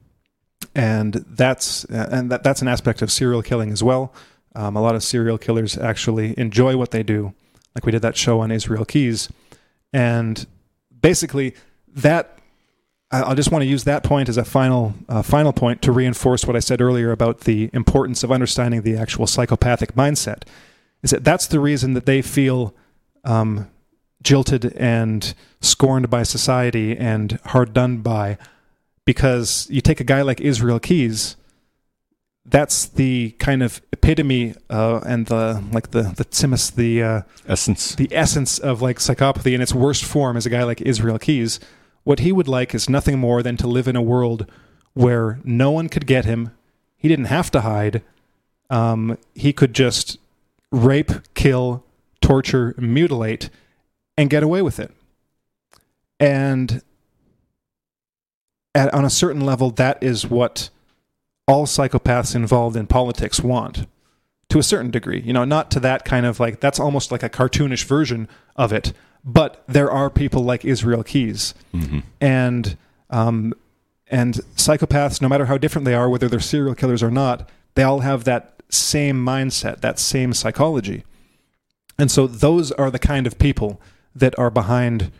and that's and that, that's an aspect of serial killing as well. Um, a lot of serial killers actually enjoy what they do, like we did that show on Israel Keys, and basically that I just want to use that point as a final uh, final point to reinforce what I said earlier about the importance of understanding the actual psychopathic mindset. Is that that's the reason that they feel um, jilted and scorned by society and hard done by, because you take a guy like Israel Keys. That's the kind of epitome uh, and the like the the timus the uh, Essence. the essence of like psychopathy in its worst form is a guy like Israel Keys. What he would like is nothing more than to live in a world where no one could get him. He didn't have to hide. Um, he could just rape, kill, torture, mutilate, and get away with it. And at, on a certain level, that is what all psychopaths involved in politics want to a certain degree. You know, not to that kind of like that's almost like a cartoonish version of it. But there are people like Israel Keys, Mhm. and um, and psychopaths, no matter how different they are, whether they're serial killers or not, they all have that same mindset, that same psychology. And so those are the kind of people that are behind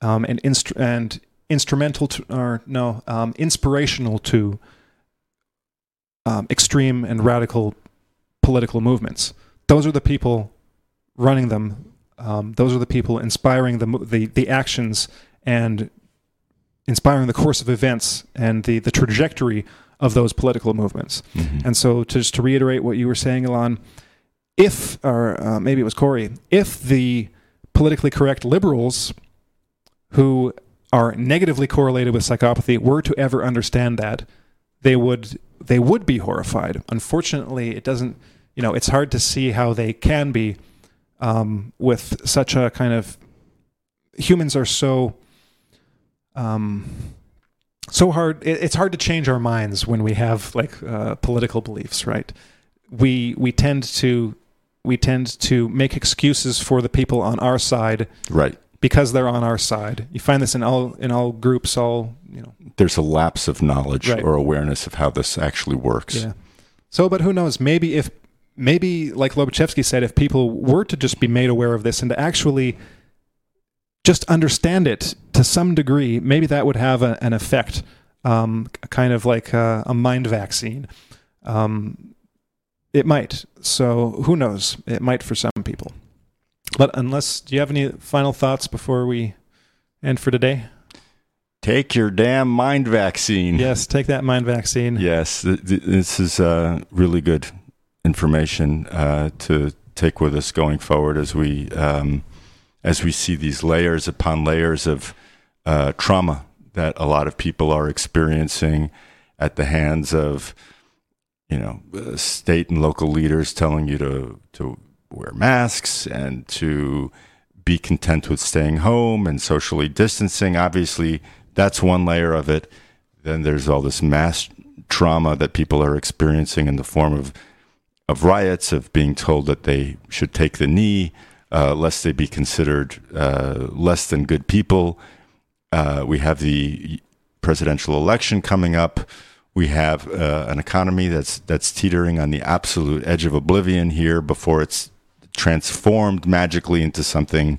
um, and instru- and instrumental to or no um, inspirational to um, extreme and radical political movements. Those are the people running them. Um, those are the people inspiring the, the the actions and inspiring the course of events and the the trajectory of those political movements. Mhm. And so, to, just to reiterate what you were saying, Elan, if, or uh, maybe it was Corey, if the politically correct liberals who are negatively correlated with psychopathy were to ever understand that, they would they would be horrified. Unfortunately, it doesn't. You know, it's hard to see how they can be um, with such a kind of humans are so um, so hard. It, it's hard to change our minds when we have like uh, political beliefs, right? We we tend to we tend to make excuses for the people on our side Right. Because they're on our side. You find this in all in all groups, all you know. There's a lapse of knowledge Right. or awareness of how this actually works. Yeah. So, but who knows? Maybe if maybe like Lobaczewski said, if people were to just be made aware of this and to actually just understand it to some degree, maybe that would have a, an effect, um, kind of like a, a mind vaccine. Um, it might. So who knows? It might for some people. But unless, do you have any final thoughts before we end for today? Take your damn mind vaccine. Yes, take that mind vaccine. Yes, th- th- this is uh, really good information uh, to take with us going forward as we um, as we see these layers upon layers of uh, trauma that a lot of people are experiencing at the hands of you know uh, state and local leaders telling you to to wear masks and to be content with staying home and socially distancing. Obviously, that's one layer of it. Then there's all this mass trauma that people are experiencing in the form of of riots, of being told that they should take the knee, uh, lest they be considered uh, less than good people. Uh, we have the presidential election coming up. We have uh, an economy that's that's teetering on the absolute edge of oblivion here before it's transformed magically into something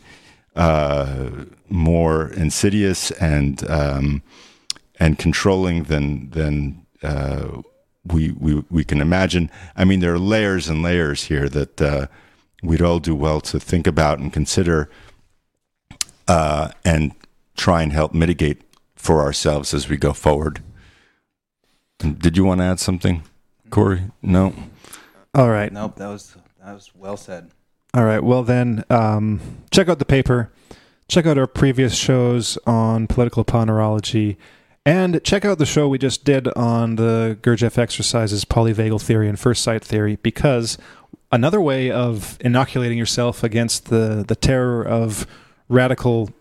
uh, more insidious and um, and controlling than than uh, we, we we can imagine. I mean, there are layers and layers here that uh, we'd all do well to think about and consider, uh, and try and help mitigate for ourselves as we go forward. Did you want to add something, Corey? No. All right. Nope, that was that was well said. All right. Well, then, um, check out the paper. Check out our previous shows on political ponerology. And check out the show we just did on the Gurdjieff exercises, polyvagal theory, and first sight theory, because another way of inoculating yourself against the, the terror of radical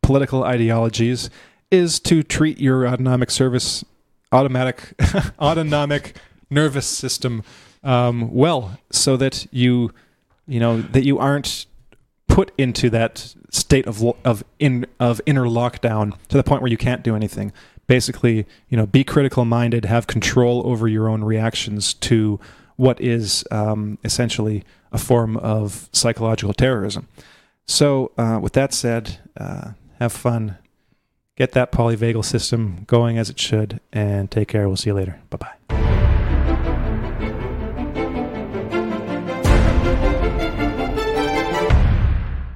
political ideologies is to treat your autonomic service, automatic, [LAUGHS] autonomic nervous system um, well, so that you you know that you aren't put into that state of of in of inner lockdown to the point where you can't do anything. Basically you know be critical minded have control over your own reactions to what is um, essentially a form of psychological terrorism. So uh, with that said uh, have fun. Get that polyvagal system going as it should and take care. We'll see you later. Bye bye